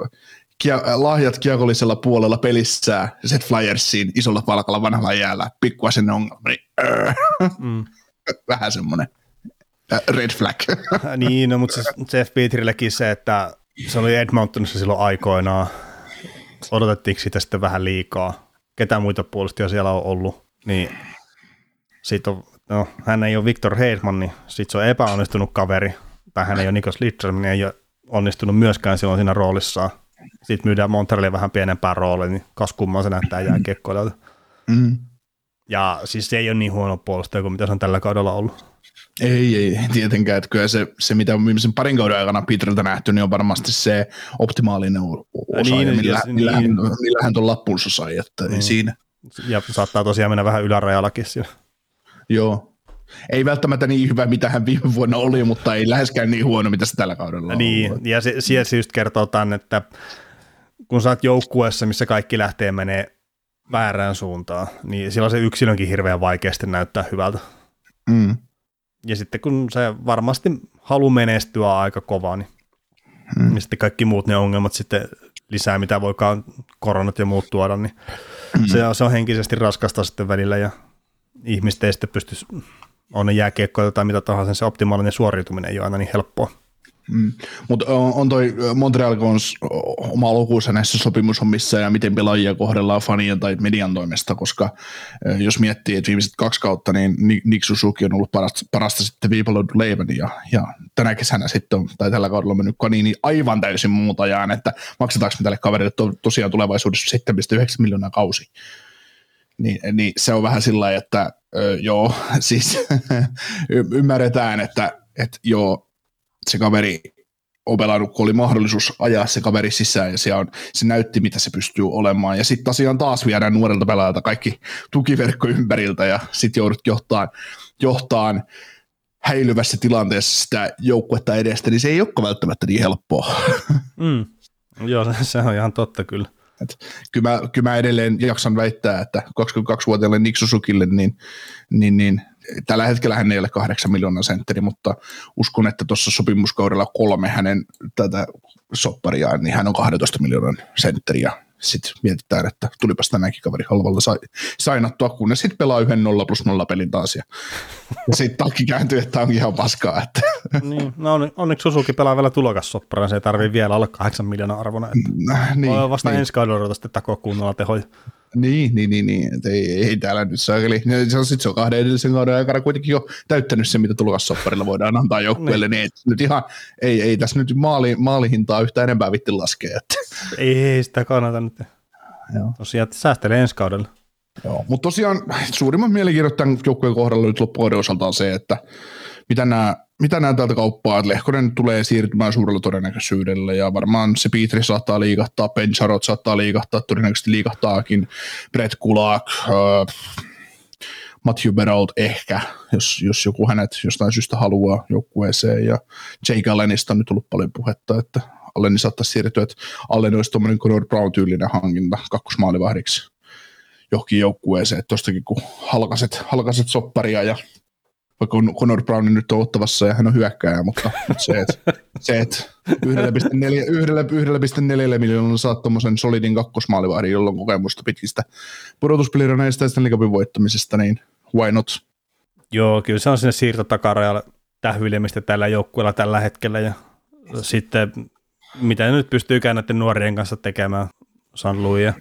kia- lahjat kiekollisella puolella pelissä, Set Flyersiin isolla palkalla vanhalla jäällä, pikku sen ongelma, niin öö, Mm. vähän semmoinen äh, red flag. niin, no, mutta se Jeff Petrillekin se, että se oli Edmontonissa silloin aikoinaan. Odotettiinko sitä sitten vähän liikaa? Ketä muita puolustajia siellä on ollut? Niin sit on, no, hän ei ole Victor Hedman, niin sitten se on epäonnistunut kaveri. Tai hän ei ole Nikos Lidström, niin ei ole onnistunut myöskään silloin siinä roolissaan. Sitten myydään Montrealille vähän pienempää rooliin, niin kas kumman se näyttää jääkiekkoilijalta. Mm. Ja siis se ei ole niin huono puolustaja kuin mitä se on tällä kaudella ollut. Ei, ei, tietenkään. Että kyllä se, se, mitä on viimeisen parin kauden aikana Peteriltä nähty, niin on varmasti se optimaalinen osa, niin, millä, niin. millä, hän, millä hän tuon lappunsa sai, että niin. siinä. Ja saattaa tosiaan mennä vähän ylärajallakin siinä. Joo. Ei välttämättä niin hyvä, mitä hän viime vuonna oli, mutta ei läheskään niin huono, mitä se tällä kaudella on Niin, ollut. ja se, se just kertoo tämän, että kun sä oot joukkueessa, missä kaikki lähtee menee väärään suuntaan, niin silloin se yksilönkin hirveän vaikeasti näyttää hyvältä. Mm. Ja sitten kun se varmasti halu menestyä aika kovaa, niin, mm. niin sitten kaikki muut ne ongelmat sitten lisää, mitä voikaan koronat ja muut tuoda, niin mm. se, se on henkisesti raskasta sitten välillä ja ihmiset ei sitten pysty, on ne jääkiekkoja tai mitä tahansa, se optimaalinen suoriutuminen ei ole aina niin helppoa. Mm. Mutta on, on toi Montreal Cons oma lukuunsa näissä sopimushommissa ja miten pelaajia kohdellaan fanien tai median toimesta, koska jos miettii, että viimeiset kaksi kautta, niin Nick Suzuki on ollut parasta, parasta sitten viipaloidut leivän ja, ja tänä kesänä sitten on, tai tällä kaudella on mennyt Kanini aivan täysin muuta jään, että maksetaanko me tälle kaverille to, tosiaan tulevaisuudessa 7,9 miljoonaa kausi. Niin, niin se on vähän sillä että ö, joo, siis ymmärretään, että, että joo, se kaveri on pelannut, kun oli mahdollisuus ajaa se kaveri sisään ja se, on, se näytti, mitä se pystyy olemaan. Ja sitten tosiaan taas viedään nuorelta pelaajalta kaikki tukiverkko ympäriltä ja sitten joudut johtaan, johtaan häilyvässä tilanteessa sitä joukkuetta edestä, niin se ei olekaan välttämättä niin helppoa. Mm. Joo, se on ihan totta kyllä. Et kyllä, mä, kyllä mä edelleen jaksan väittää, että 22-vuotiaalle Niksusukille, niin, niin, niin tällä hetkellä hän ei ole 8 miljoonaa sentteri, mutta uskon, että tuossa sopimuskaudella kolme hänen tätä soppariaan, niin hän on 12 miljoonan sentteri ja sitten mietitään, että tulipas tänäänkin kaveri halvalla sai, sainattua, kunnes sitten pelaa yhden 0 plus 0 pelin taas ja, ja sitten takki kääntyy, että onkin ihan paskaa. Että. Niin, no onneksi Susuki pelaa vielä tulokassopparaan, se ei tarvitse vielä alle 8 miljoonaa arvona. Että niin, vasta niin. ensi kaudella odota sitten takoa kunnolla tehoja. Niin, niin, niin, niin. Et ei, ei täällä nyt saa. Eli se on, sit se on kahden edellisen kauden aikana kuitenkin jo täyttänyt se, mitä tulokassopparilla voidaan antaa joukkueelle, niin. niin nyt ihan, ei, ei tässä nyt maali, maalihintaa yhtä enempää vitti laskea. Että. Ei, ei sitä kannata nyt. Joo. Tosiaan, että säästelee ensi kaudella. Joo, mutta tosiaan suurimman mielenkiinnon tämän joukkueen kohdalla nyt loppuvuoden osalta on se, että mitä nämä, mitä nämä täältä kauppaa, että Lehkonen tulee siirtymään suurella todennäköisyydellä ja varmaan se Pietri saattaa liikahtaa, Ben Charot saattaa liikahtaa, todennäköisesti liikahtaakin, Brett Kulak, äh, Matthew Berold ehkä, jos, jos joku hänet jostain syystä haluaa joukkueeseen. Ja Jake Allenista on nyt ollut paljon puhetta, että Alleni saattaisi siirtyä, että Allen olisi tuommoinen Conor Brown-tyylinen hankinta kakkosmaalivahdiksi johonkin joukkueeseen, että tostakin kun halkaset, halkaset sopparia ja vaikka Conor Brown nyt on ottavassa ja hän on hyökkääjä, mutta se, että et 1,4 miljoonalla saat tuommoisen solidin kakkosmaalivahdin, jolla on kokemusta pitkistä pudotuspeliraneista ja sitten liikapin voittamisesta, niin why not? Joo, kyllä se on sinne siirtotakarajalle tähyilemistä tällä joukkueella tällä hetkellä ja sitten mitä nyt pystyykään näiden nuorien kanssa tekemään, San Louis ja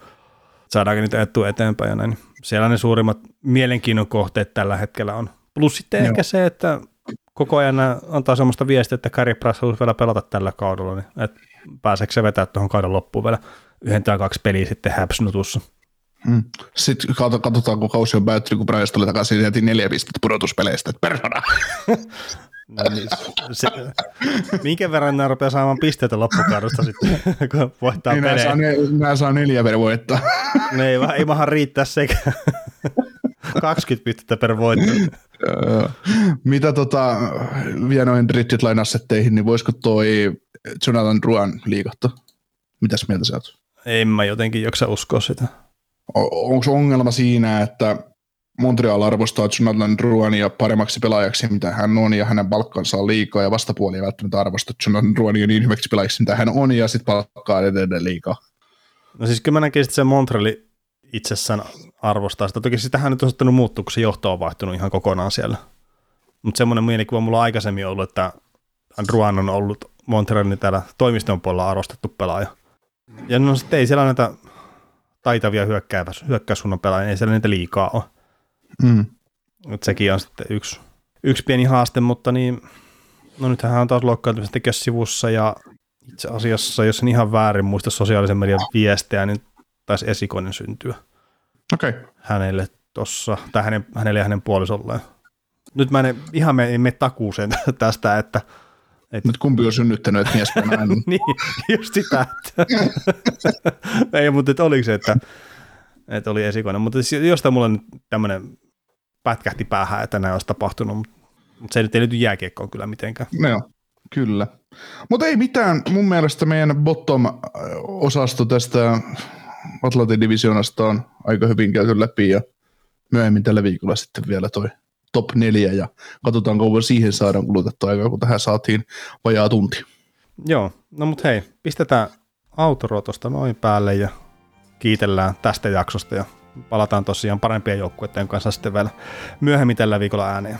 saadaanko niitä etua eteenpäin ja näin. Siellä ne suurimmat mielenkiinnon kohteet tällä hetkellä on. Plus sitten Joo. ehkä se, että koko ajan antaa semmoista viestiä, että Kari Prass haluaisi vielä pelata tällä kaudella, niin että pääseekö se vetää tuohon kauden loppuun vielä yhden tai kaksi peliä sitten häpsnutussa. Hmm. Sitten katsotaan, kun kausi on päättynyt, kun Bryce tuli takaisin, jätin neljä pistettä pudotuspeleistä, että persona. No niin, se, minkä verran nämä rupeaa saamaan pisteitä loppukaudesta sitten, kun voittaa niin pelejä? Nämä saa, nämä saa neljä per voittaa. Ne ei, ei maha riittää sekä 20 pistettä per voitto. Mitä tota, vielä noin rigid line assetteihin, niin voisiko toi Jonathan Ruan liikahtaa? Mitäs mieltä sä oot? En mä jotenkin jaksa uskoa sitä. Onko ongelma siinä, että Montreal arvostaa Jonathan Ruania paremmaksi pelaajaksi, mitä hän on, ja hänen palkkansa on liikaa, ja vastapuoli ei välttämättä arvosta Jonathan Ruania niin hyväksi pelaajaksi, mitä hän on, ja sitten palkkaa edelleen liikaa. No siis kyllä mä näkisin, että se Montreali itsessään arvostaa sitä. Toki sitähän nyt on ottanut muuttua, kun se johto on vaihtunut ihan kokonaan siellä. Mutta semmoinen mielikuva mulla on aikaisemmin ollut, että Ruan on ollut Montrealin täällä toimiston puolella arvostettu pelaaja. Ja no sitten ei siellä näitä taitavia hyökkäyskunnan pelaajia, ei siellä niitä liikaa ole. Mm. Et sekin on sitten yksi, yksi pieni haaste, mutta niin, no nythän on taas loukkaantumisen sivussa ja Itse asiassa, jos en ihan väärin muista sosiaalisen median viestejä, niin taisi esikoinen syntyä. Okay. hänelle tuossa, tai hänen, hänelle ja hänen puolisolleen. Nyt mä en ihan mene, mene takuuseen tästä, että nyt kumpi on synnyttänyt, että mies nainen? niin, just sitä. Että ei, mutta että oliko se, että, että oli esikoinen. Mutta siis jostain mulla nyt tämmöinen pätkähti päähän, että näin olisi tapahtunut, mutta se ei nyt ei liity jääkiekkoon kyllä mitenkään. No joo, kyllä. Mutta ei mitään, mun mielestä meidän bottom-osasto tästä Atlantin divisionasta on aika hyvin käyty läpi ja myöhemmin tällä viikolla sitten vielä toi top neljä ja katsotaan kauan siihen saadaan kulutettua aikaa, kun tähän saatiin vajaa tunti. Joo, no mutta hei, pistetään autoro tuosta noin päälle ja kiitellään tästä jaksosta ja palataan tosiaan parempien joukkueiden kanssa sitten vielä myöhemmin tällä viikolla ääneen.